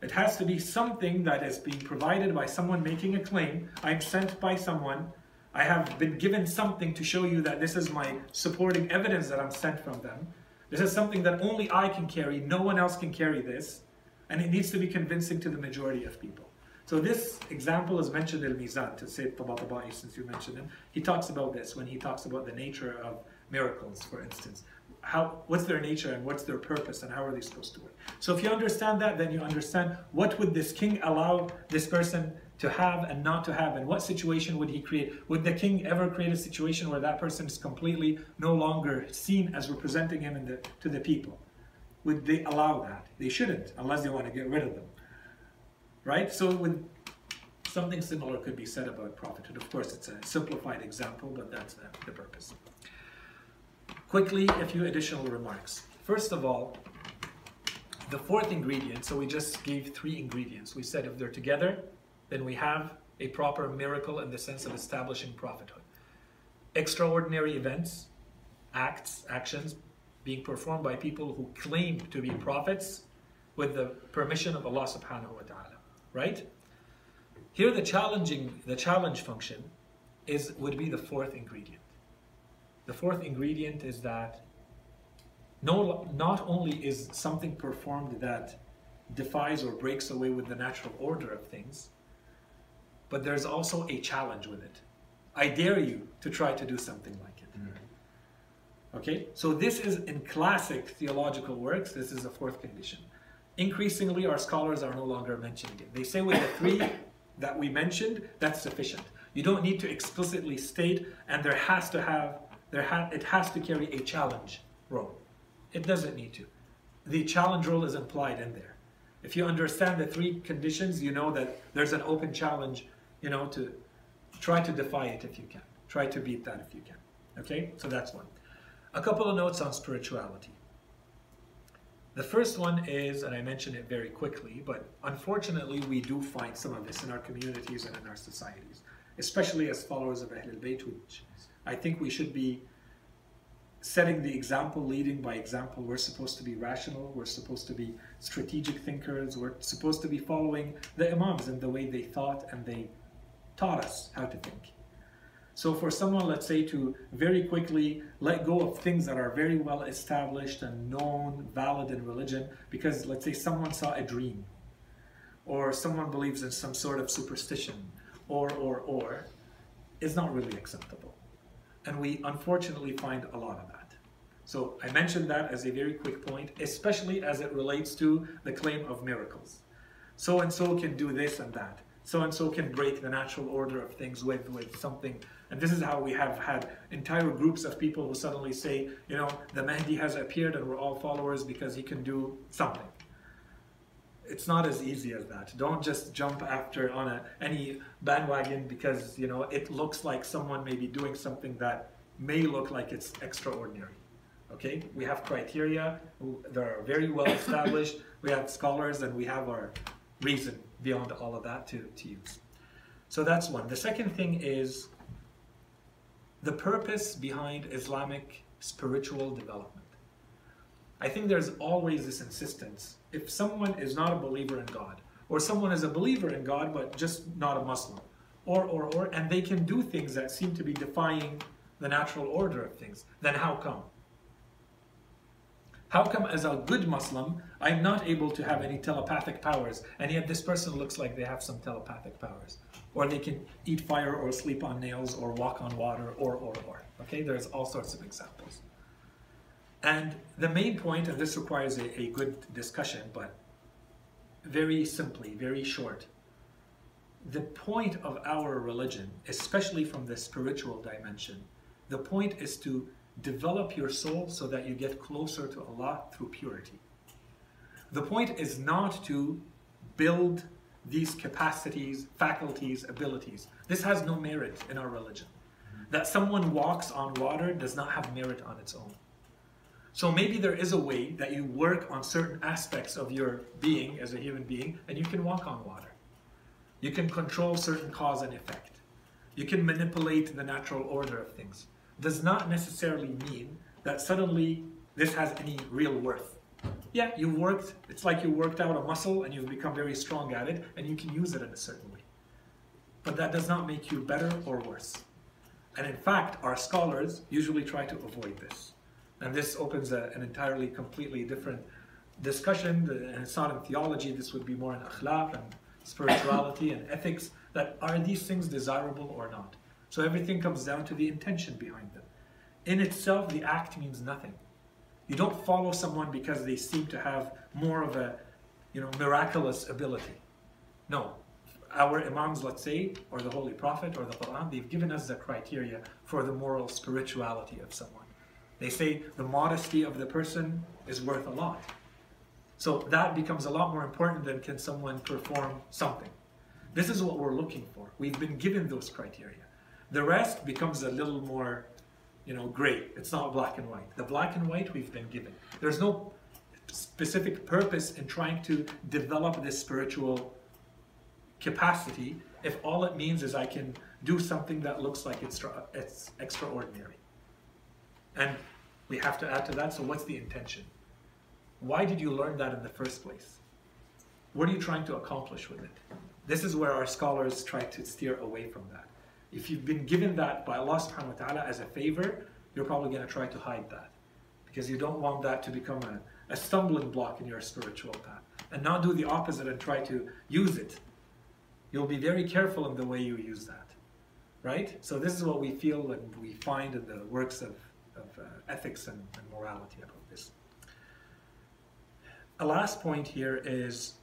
It has to be something that is being provided by someone making a claim. I'm sent by someone. I have been given something to show you that this is my supporting evidence that I'm sent from them. This is something that only I can carry. No one else can carry this. And it needs to be convincing to the majority of people. So this example is mentioned in Mizan, to say Tabatabai, since you mentioned him. He talks about this when he talks about the nature of miracles, for instance. How, what's their nature and what's their purpose and how are they supposed to work? So if you understand that, then you understand what would this king allow this person to have and not to have, and what situation would he create? Would the king ever create a situation where that person is completely no longer seen as representing him the, to the people? Would they allow that? They shouldn't, unless they want to get rid of them right? So with something similar could be said about prophethood. Of course, it's a simplified example, but that's the, the purpose. Quickly, a few additional remarks. First of all, the fourth ingredient, so we just gave three ingredients. We said if they're together, then we have a proper miracle in the sense of establishing prophethood. Extraordinary events, acts, actions being performed by people who claim to be prophets with the permission of Allah subhanahu wa ta'ala right? Here the challenging, the challenge function is would be the fourth ingredient. The fourth ingredient is that no, not only is something performed that defies or breaks away with the natural order of things, but there's also a challenge with it. I dare you to try to do something like it. Mm-hmm. Okay, so this is in classic theological works, this is a fourth condition. Increasingly, our scholars are no longer mentioning it. They say with the three that we mentioned, that's sufficient. You don't need to explicitly state, and there has to have, there ha- it has to carry a challenge role. It doesn't need to. The challenge role is implied in there. If you understand the three conditions, you know that there's an open challenge, you know, to try to defy it if you can. Try to beat that if you can. Okay? So that's one. A couple of notes on spirituality. The first one is, and I mentioned it very quickly, but unfortunately we do find some of this in our communities and in our societies, especially as followers of Ahlul Bayt, which I think we should be setting the example, leading by example. We're supposed to be rational, we're supposed to be strategic thinkers, we're supposed to be following the Imams and the way they thought and they taught us how to think. So for someone, let's say, to very quickly let go of things that are very well established and known, valid in religion, because let's say someone saw a dream, or someone believes in some sort of superstition, or, or, or, is not really acceptable. And we unfortunately find a lot of that. So I mentioned that as a very quick point, especially as it relates to the claim of miracles. So and so can do this and that. So and so can break the natural order of things with, with something and this is how we have had entire groups of people who suddenly say, you know, the Mahdi has appeared and we're all followers because he can do something. It's not as easy as that. Don't just jump after on a, any bandwagon because, you know, it looks like someone may be doing something that may look like it's extraordinary. Okay? We have criteria that are very well established. we have scholars and we have our reason beyond all of that to, to use. So that's one. The second thing is the purpose behind Islamic spiritual development. I think there's always this insistence. If someone is not a believer in God, or someone is a believer in God but just not a Muslim, or, or, or, and they can do things that seem to be defying the natural order of things, then how come? How come, as a good Muslim, I'm not able to have any telepathic powers, and yet this person looks like they have some telepathic powers? Or they can eat fire, or sleep on nails, or walk on water, or, or, or. Okay, there's all sorts of examples. And the main point, and this requires a, a good discussion, but very simply, very short. The point of our religion, especially from the spiritual dimension, the point is to develop your soul so that you get closer to Allah through purity. The point is not to build these capacities, faculties, abilities. This has no merit in our religion. That someone walks on water does not have merit on its own. So maybe there is a way that you work on certain aspects of your being as a human being and you can walk on water. You can control certain cause and effect. You can manipulate the natural order of things. Does not necessarily mean that suddenly this has any real worth. Yeah, you worked, it's like you worked out a muscle and you've become very strong at it and you can use it in a certain way. But that does not make you better or worse. And in fact, our scholars usually try to avoid this. And this opens a, an entirely, completely different discussion. And it's not in theology, this would be more in akhlaq and spirituality and ethics. That are these things desirable or not? So everything comes down to the intention behind them. In itself, the act means nothing. You don't follow someone because they seem to have more of a, you know, miraculous ability. No, our imams, let's say, or the Holy Prophet or the Quran, they've given us the criteria for the moral spirituality of someone. They say the modesty of the person is worth a lot. So that becomes a lot more important than can someone perform something. This is what we're looking for. We've been given those criteria. The rest becomes a little more, you know, gray. It's not black and white. The black and white we've been given. There's no specific purpose in trying to develop this spiritual capacity if all it means is I can do something that looks like it's, it's extraordinary. And we have to add to that, so what's the intention? Why did you learn that in the first place? What are you trying to accomplish with it? This is where our scholars try to steer away from that. If you've been given that by Allah subhanahu wa ta'ala as a favor, you're probably going to try to hide that. Because you don't want that to become a, a stumbling block in your spiritual path. And not do the opposite and try to use it. You'll be very careful in the way you use that. Right? So this is what we feel and we find in the works of of uh, ethics and, and morality about this. A last point here is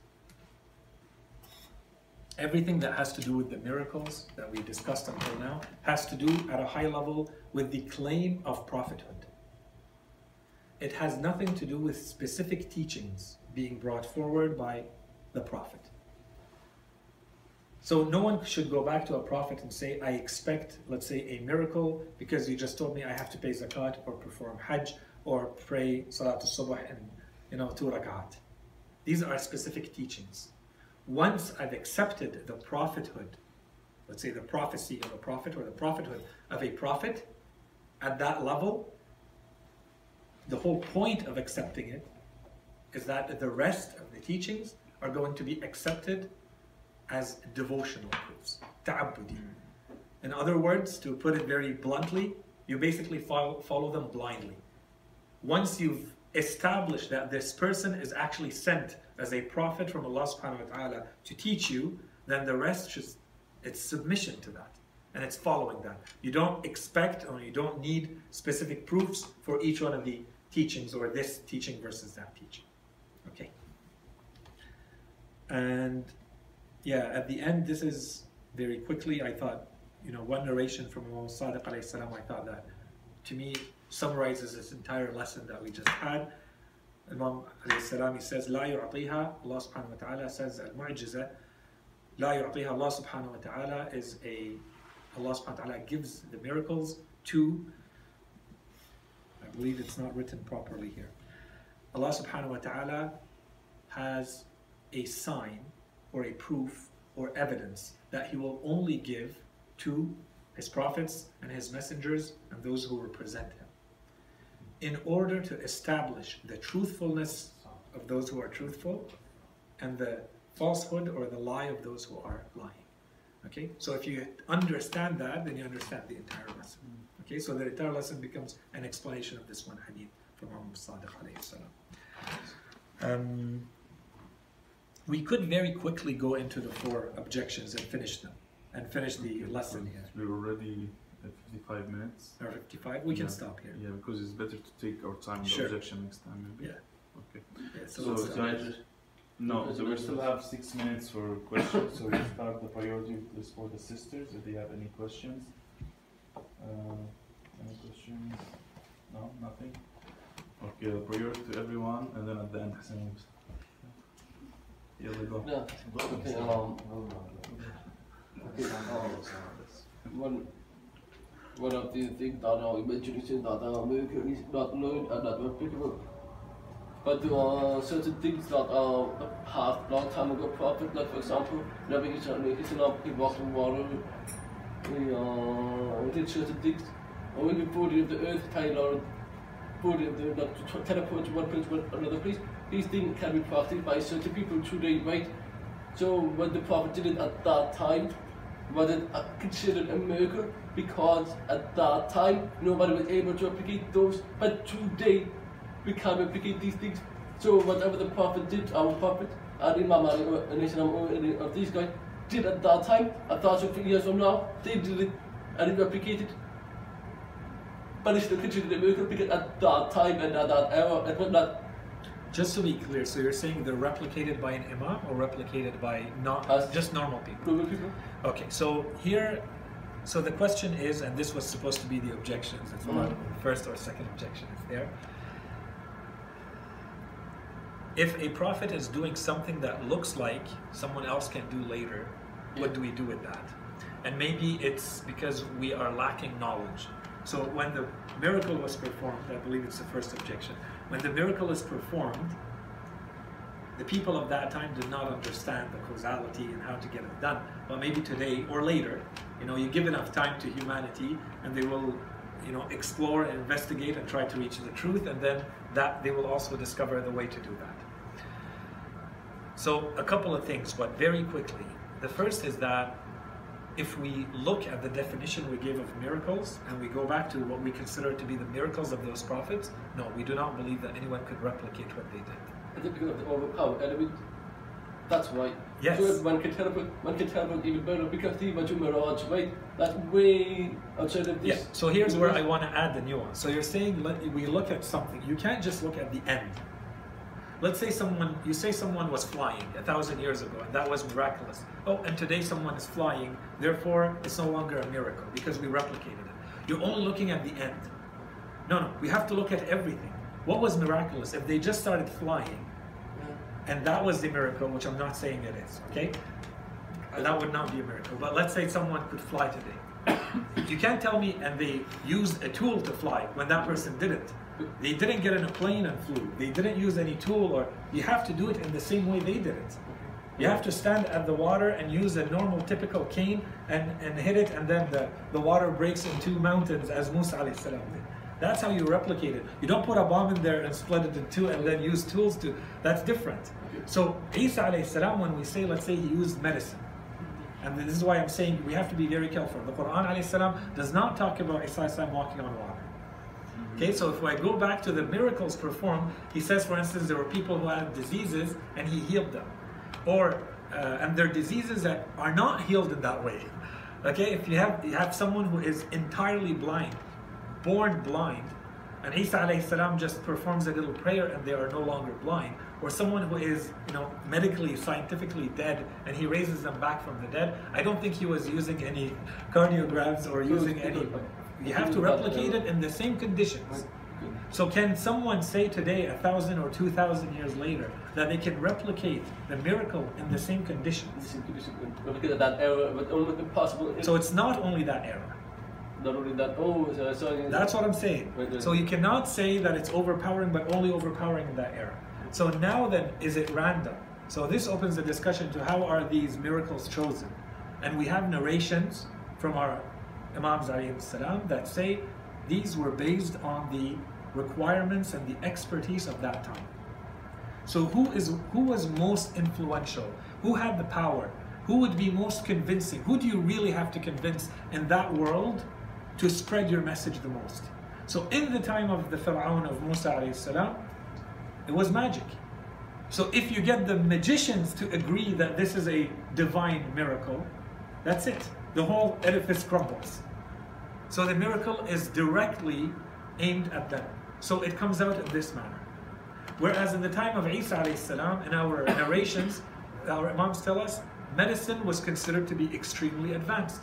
everything that has to do with the miracles that we discussed until now has to do at a high level with the claim of prophethood. It has nothing to do with specific teachings being brought forward by the prophet. So no one should go back to a prophet and say, I expect, let's say, a miracle because you just told me I have to pay zakat or perform hajj or pray salatul subh and you know two rakat. These are specific teachings. Once I've accepted the prophethood, let's say the prophecy of a prophet or the prophethood of a prophet, at that level, the whole point of accepting it is that the rest of the teachings are going to be accepted as devotional proofs, ta'abbudi. In other words, to put it very bluntly, you basically follow, follow them blindly. Once you've established that this person is actually sent as a prophet from Allah subhanahu wa ta'ala to teach you, then the rest just it's submission to that. And it's following that. You don't expect or you don't need specific proofs for each one of the teachings or this teaching versus that teaching. Okay. And yeah, at the end, this is very quickly, I thought, you know, one narration from Imam Sadiq alayhi salam, I thought that to me summarizes this entire lesson that we just had. Imam alayhi salam, he says, لا يعطيها, Allah subhanahu wa ta'ala says, al-mu'jiza, لا يعطيها, Allah subhanahu wa ta'ala is a, Allah subhanahu wa ta'ala gives the miracles to, I believe it's not written properly here. Allah subhanahu wa ta'ala has a sign or a proof or evidence that he will only give to his prophets and his messengers and those who represent him in order to establish the truthfulness of those who are truthful and the falsehood or the lie of those who are lying. Okay, so if you understand that, then you understand the entire lesson. Okay, so the entire lesson becomes an explanation of this one hadith. from Imam Sadiq alayhi salam. Um, we could very quickly go into the four objections and finish them and finish the lesson here. We're already 55 minutes. Or 55, we can Yeah. stop here. Yeah, because it's better to take our time with Sure. objection next time, maybe. Yeah. Okay. Yeah, so So, let's can I just- No, so we still have six minutes for questions. so we start the priority list for the sisters if they have any questions. Uh, any questions? No, nothing. Okay, the priority to everyone, and then at the end, Hassan will start. Yeah, we go. Yeah. Okay, um, okay, um, one, one of the things that uh, you mentioned is that uh, America is not known and not applicable. But there are certain things that uh, have long time ago prophet, like for example, Nabi Islam, he walked on water, he uh, did certain things. Or when before the the earth, Tyler, before the, the, the to teleport to one place to another place, these things can be practiced by certain people today, right? So when the prophet did it at that time, was it uh, considered a miracle? Because at that time nobody was able to replicate those, but today we can replicate these things. So whatever the prophet did, our prophet, and Imam Ali, or any Islam, or of these guys, did at that time, a thousand years from now, they did it and it replicated. But it's the still considered a miracle because at that time and at that era, it was not Just to be clear, so you're saying they're replicated by an imam or replicated by not Us. just normal people? normal people. Okay, so here, so the question is, and this was supposed to be the objections, it's not Mhm. the first or second objection is there. If a prophet is doing something that looks like someone else can do later, what do we do with that? And maybe it's because we are lacking knowledge. So when the miracle was performed, I believe it's the first objection, when the miracle is performed, the people of that time did not understand the causality and how to get it done. But maybe today or later, you know, you give enough time to humanity and they will, you know, explore and investigate and try to reach the truth and then that they will also discover the way to do that. So a couple of things, but very quickly. The first is that if we look at the definition we gave of miracles and we go back to what we consider to be the miracles of those prophets, no, we do not believe that anyone could replicate what they did. That's right. Yes. So one can teleport, one can teleport even better because the Mi'raj, right? That's way outside of this. Yeah, so here's where I want to add the nuance. So you're saying let, we look at something. You can't just look at the end. Let's say someone, you say someone was flying a thousand years ago, and that was miraculous. Oh, and today someone is flying, therefore it's no longer a miracle because we replicated it. You're only looking at the end. No, no, we have to look at everything. What was miraculous? If they just started flying, and that was the miracle, which I'm not saying it is, okay? Uh, that would not be a miracle. But let's say someone could fly today. You can't tell me, and they used a tool to fly when that person didn't. They didn't get in a plane and flew. They didn't use any tool, or you have to do it in the same way they did it. You have to stand at the water and use a normal, typical cane and, and hit it, and then the, the water breaks in two mountains, as Musa did. That's how you replicate it. You don't put a bomb in there and split it in two and then use tools to. That's different. So Isa alayhi when we say, let's say he used medicine, and this is why I'm saying we have to be very careful. The Quran alayhi does not talk about Isa walking on water. Okay, so if I go back to the miracles performed, he says, for instance, there were people who had diseases and he healed them, or uh, and they're diseases that are not healed in that way. Okay, if you have you have someone who is entirely blind, born blind, and Isa alayhi salam just performs a little prayer and they are no longer blind, or someone who is you know medically, scientifically dead and he raises them back from the dead, I don't think he was using any cardiograms or using any. You have to replicate it in the same conditions. So can someone say today, a thousand or two thousand years later, that they can replicate the miracle in the same conditions? That error, but only impossible. So it's not only that era. Not only that. Oh, so, so That's what I'm saying. So you cannot say that it's overpowering, but only overpowering in that era. So now then, is it random? So this opens the discussion to how are these miracles chosen? And we have narrations from our Imams salam that say these were based on the requirements and the expertise of that time. So who is who was most influential? Who had the power? Who would be most convincing? Who do you really have to convince in that world to spread your message the most? So in the time of the Fir'aun of Musa salam, it was magic. So if you get the magicians to agree that this is a divine miracle, that's it. The whole edifice crumbles. So the miracle is directly aimed at them. So it comes out in this manner. Whereas in the time of Isa salam, in our narrations, our imams tell us, medicine was considered to be extremely advanced.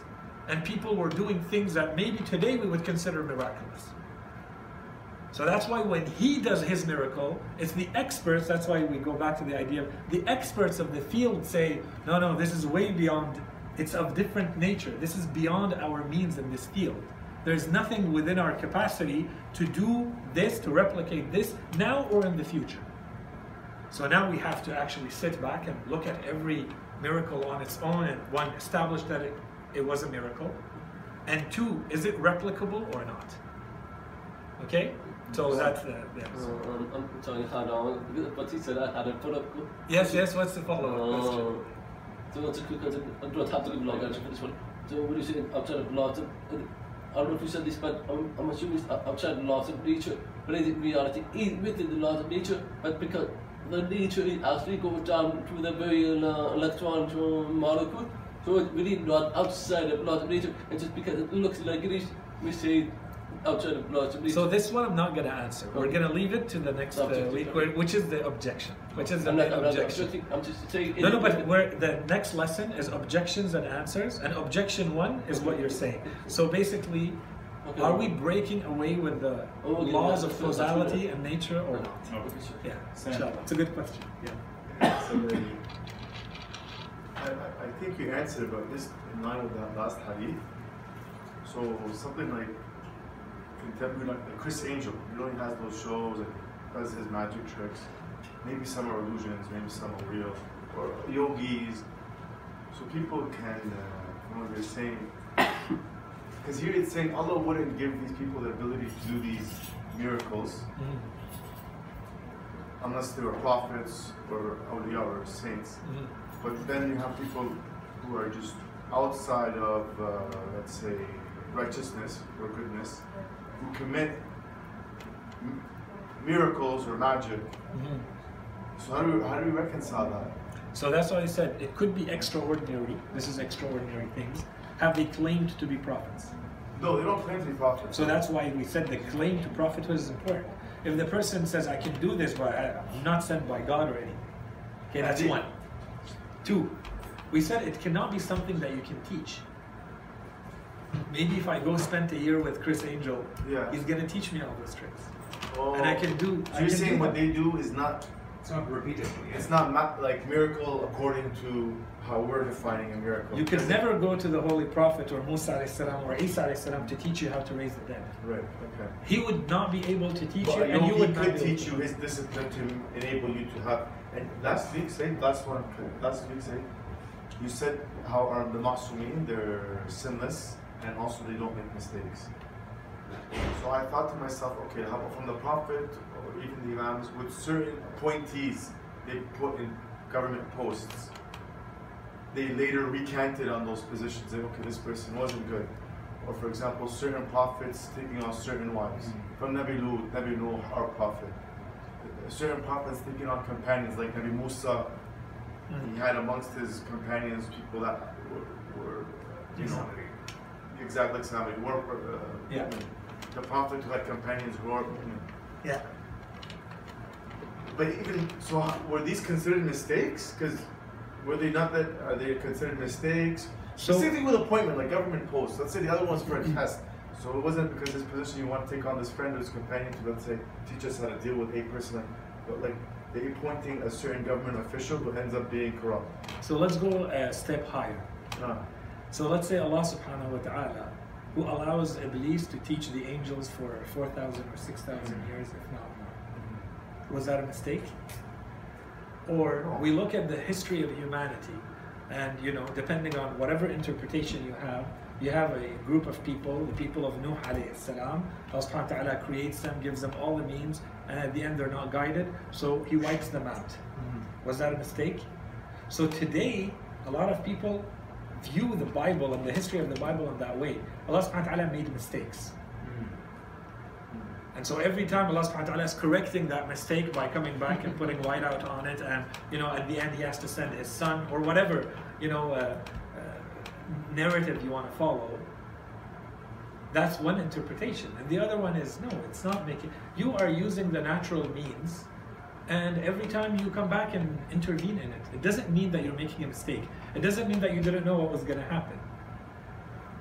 And people were doing things that maybe today we would consider miraculous. So that's why when he does his miracle, it's the experts, that's why we go back to the idea of the experts of the field say, no, no, this is way beyond, it's of different nature. This is beyond our means in this field. There's nothing within our capacity to do this, to replicate this now or in the future. So now we have to actually sit back and look at every miracle on its own and one, establish that it, it was a miracle. And two, is it replicable or not? Okay? So that's the, yes. Uh, um, I'm sorry, on, but he said I had a put up. Yes, yes, what's the follow-up question? Uh, so that's a quick question. I don't have to blog actually for this one. So what do you say outside of law? So, uh, I don't know if you said this, but I'm, I'm assuming it's outside the laws of nature. But reality is within the laws of nature? But because the nature is actually goes down to the very uh, electron to molecule, so it's really not outside of laws of nature. And just because it looks like it is, we say outside of laws of nature. So this one I'm not going to answer. We're going to leave it to the next uh, week, where- which is the objection. Which is the I'm not, I'm not objection. objecting. I'm just saying. No, no, but we're, the next lesson is objections and answers, and objection one is what you're saying. So basically, Okay. are we breaking away with the Oh, okay, laws yeah, of that's- that's causality good. and nature or not? Okay. Okay, sure. Yeah, Sam. It's a good question. Yeah. So the, I, I- think you answered, but this in line with that last hadith. So something like contemporary, like Criss Angel, you know, he has those shows and does his magic tricks. Maybe some are illusions, maybe some are real, or yogis. So people can, uh, from what they're saying, because here it's saying Allah wouldn't give these people the ability to do these miracles unless they were prophets or awliya or saints. Mhm. But then you have people who are just outside of, uh, let's say, righteousness or goodness, who commit m- miracles or magic. Mhm. So how do we, how do we reconcile that? So that's why I said it could be extraordinary. This is extraordinary things. Have they claimed to be prophets? No, they don't claim to be prophets. So that's why we said the claim to prophethood is important. If the person says, I can do this, but I'm not sent by God or anything. Okay, that's Indeed. one. Two, we said it cannot be something that you can teach. Maybe if I go spend a year with Criss Angel, Yeah. he's gonna teach me all those tricks. Oh. And I can do. So I you're saying what that. they do is not It's not repeatedly. it's not ma- like miracle according to how we're defining a miracle. You can never go to the Holy Prophet or Musa alayhi salam or Isa alayhi salam to teach you how to raise the dead. Right. Okay. He would not be able to teach But you, a and you yogi would not could be able teach to. you his discipline to enable you to have. And last week, say last one, last week, say you said how are the Masumin they're sinless and also they don't make mistakes. So I thought to myself, okay, how about from the Prophet or even the Imams with certain appointees they put in government posts. They later recanted on those positions. Saying, okay, this person wasn't good. Or for example, certain prophets taking on certain wives. Mm-hmm. From Nabi Lut, Nabi Nuh, our prophet. Certain prophets taking on companions like Nabi Musa. He had amongst his companions people that were, were you know, exactly like somebody were uh, Yeah. the prophet who had companions who were Yeah. But even so, were these considered mistakes? Because were they not that? Are they considered mistakes? So- same thing with appointment, like government posts. Let's say the other one's for a test. So it wasn't because this position you want to take on this friend or this companion to let's say teach us how to deal with a person, but like they appointing a certain government official who ends up being corrupt. So let's go a step higher. Ah, So let's say Allah subhanahu wa ta'ala, who allows Iblis to teach the angels for 4,000 or 6,000 years, if not more. Was that a mistake? Or we look at the history of humanity, and you know, depending on whatever interpretation you have, you have a group of people, the people of Nuh alayhi salam. Allah subhanahu wa ta'ala creates them, gives them all the means, and at the end they're not guided, so He wipes them out. Was that a mistake? So today, a lot of people view the Bible and the history of the Bible in that way. Allah subhanahu wa ta'ala made mistakes. And so every time Allah subhanahu wa ta'ala is correcting that mistake by coming back and putting white out on it, and you know, at the end he has to send his son or whatever, you know, uh, narrative you want to follow. That's one interpretation. And the other one is no, it's not making. You are using the natural means, and every time you come back and intervene in it, it doesn't mean that you're making a mistake. It doesn't mean that you didn't know what was going to happen.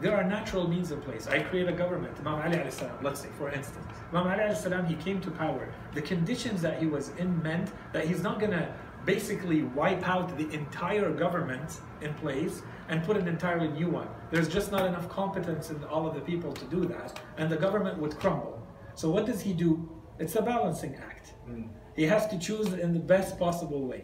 There are natural means in place. I create a government. Imam Ali alayhi salam, let's say, for instance. Imam Ali alayhi salam, he came to power. The conditions that he was in meant that he's not going to basically wipe out the entire government in place and put an entirely new one. There's just not enough competence in all of the people to do that, and the government would crumble. So what does he do? It's a balancing act. Hmm. He has to choose in the best possible way.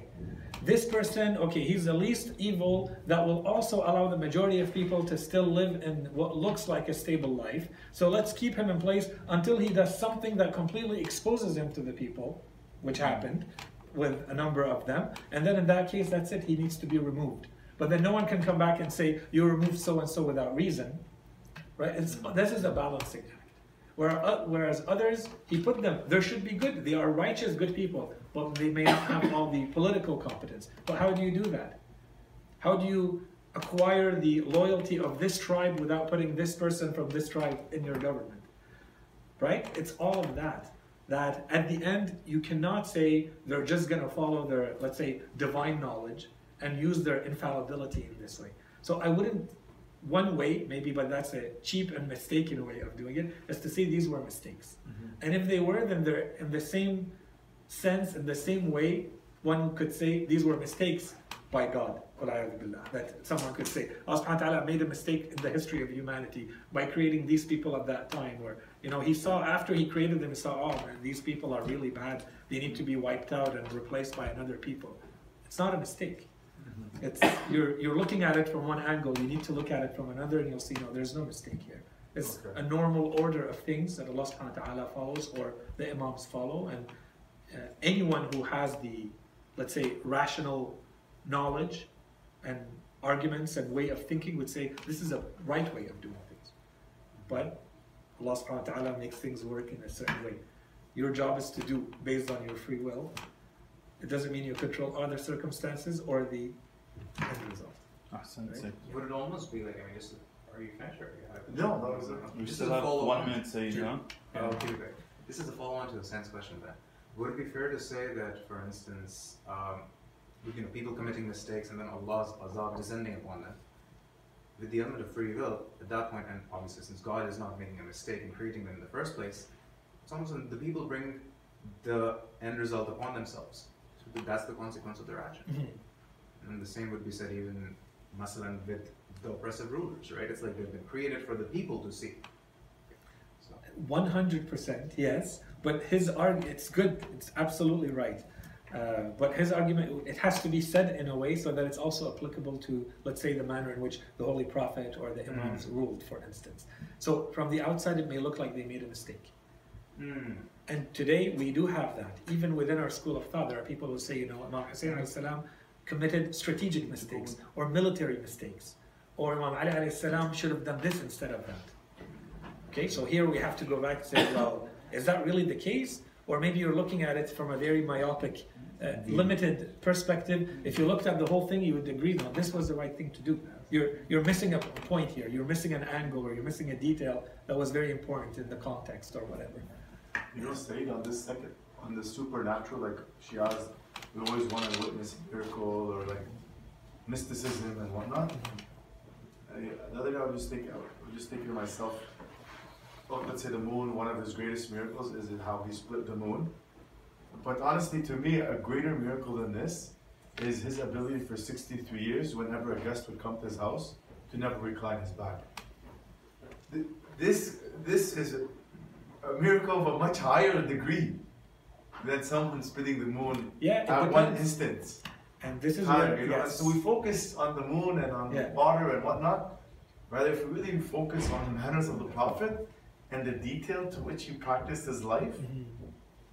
This person, okay, he's the least evil that will also allow the majority of people to still live in what looks like a stable life. So let's keep him in place until he does something that completely exposes him to the people, which happened with a number of them. And then in that case, that's it, he needs to be removed. But then no one can come back and say, you removed so and so without reason. Right? It's, this is a balancing act. Uh, whereas others, he put them, there should be good, they are righteous, good people, but they may not have all the political competence. But how do you do that? How do you acquire the loyalty of this tribe without putting this person from this tribe in your government? Right? It's all of that. That at the end, you cannot say they're just going to follow their, let's say, divine knowledge and use their infallibility in this way. So I wouldn't one way, maybe, but that's a cheap and mistaken way of doing it, is to say these were mistakes. Mm-hmm. And if they were, then they're in the same sense, in the same way, one could say these were mistakes by God. That someone could say, Allah subhanahu wa ta'ala made a mistake in the history of humanity by creating these people at that time. Where, you know, he saw, after he created them, he saw, oh man, these people are really bad. They need to be wiped out and replaced by another people. It's not a mistake. It's, you're, you're looking at it from one angle, you need to look at it from another, and you'll see, no, there's no mistake here. It's okay. a normal order of things that Allah subhanahu wa ta'ala follows or the Imams follow, and uh, anyone who has the, let's say, rational knowledge and arguments and way of thinking would say this is a right way of doing things. But Allah subhanahu wa ta'ala makes things work in a certain way. Your job is to do based on your free will. It doesn't mean you control other circumstances or the end result. Ahsan, Right? Would it almost be like, I mean, just, are you finished or you have? No, that was it. We still a have one on. minute, Sayyid, Sure. huh? Oh, okay, great. This is a follow-on to the sense question then. Would it be fair to say that, for instance, um, you know, people committing mistakes and then Allah's azab descending upon them, with the element of free will, at that point, and obviously since God is not making a mistake in creating them in the first place, it's almost the people bring the end result upon themselves. So that's the consequence of their action. Mm-hmm. And the same would be said even, masalan, with the oppressive rulers, right? It's like they've been created for the people to see. 100% yes but his argument it's good it's absolutely right uh, but his argument it has to be said in a way so that it's also applicable to let's say the manner in which the holy prophet or the imams ruled for instance. So from the outside it may look like they made a mistake. Mm, and today we do have that. Even within our school of thought there are people who say you know imam hussein salam committed strategic mistakes or military mistakes. Or imam ali salam should have done this instead of that. Okay, so here we have to go back and say, well, is that really the case? Or maybe you're looking at it from a very myopic, limited perspective. If you looked at the whole thing, you would agree, no, this was the right thing to do. You're, you're missing a point here. You're missing an angle or you're missing a detail that was very important in the context or whatever. You know, Said, on this second, on the supernatural, like Shias, we always want to witness miracle or like mysticism and whatnot. I, the other day, I was just thinking, I was just thinking to myself, oh, let's say the moon, one of his greatest miracles is how he split the moon. But honestly, to me, a greater miracle than this is his ability for 63 years, whenever a guest would come to his house, to never recline his back. This, this is a, miracle of a much higher degree than someone splitting the moon Yeah, at one depends. instance. And this is Time, where, you know? yes. So we focus on the moon and on Yeah. water and whatnot. Rather, if we really focus on the manners of the Prophet and the detail to which he practiced his life, Mhm.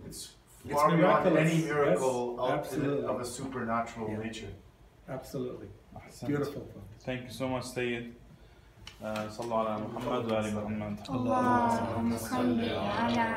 it's It's far beyond miraculous, any yes, miracle of, absolutely. of a supernatural Yeah. nature. Absolutely. Ahsan. Beautiful point. Thank you so much, Sayyid. Uh, صلوا على محمد وآل محمد اللهم صل على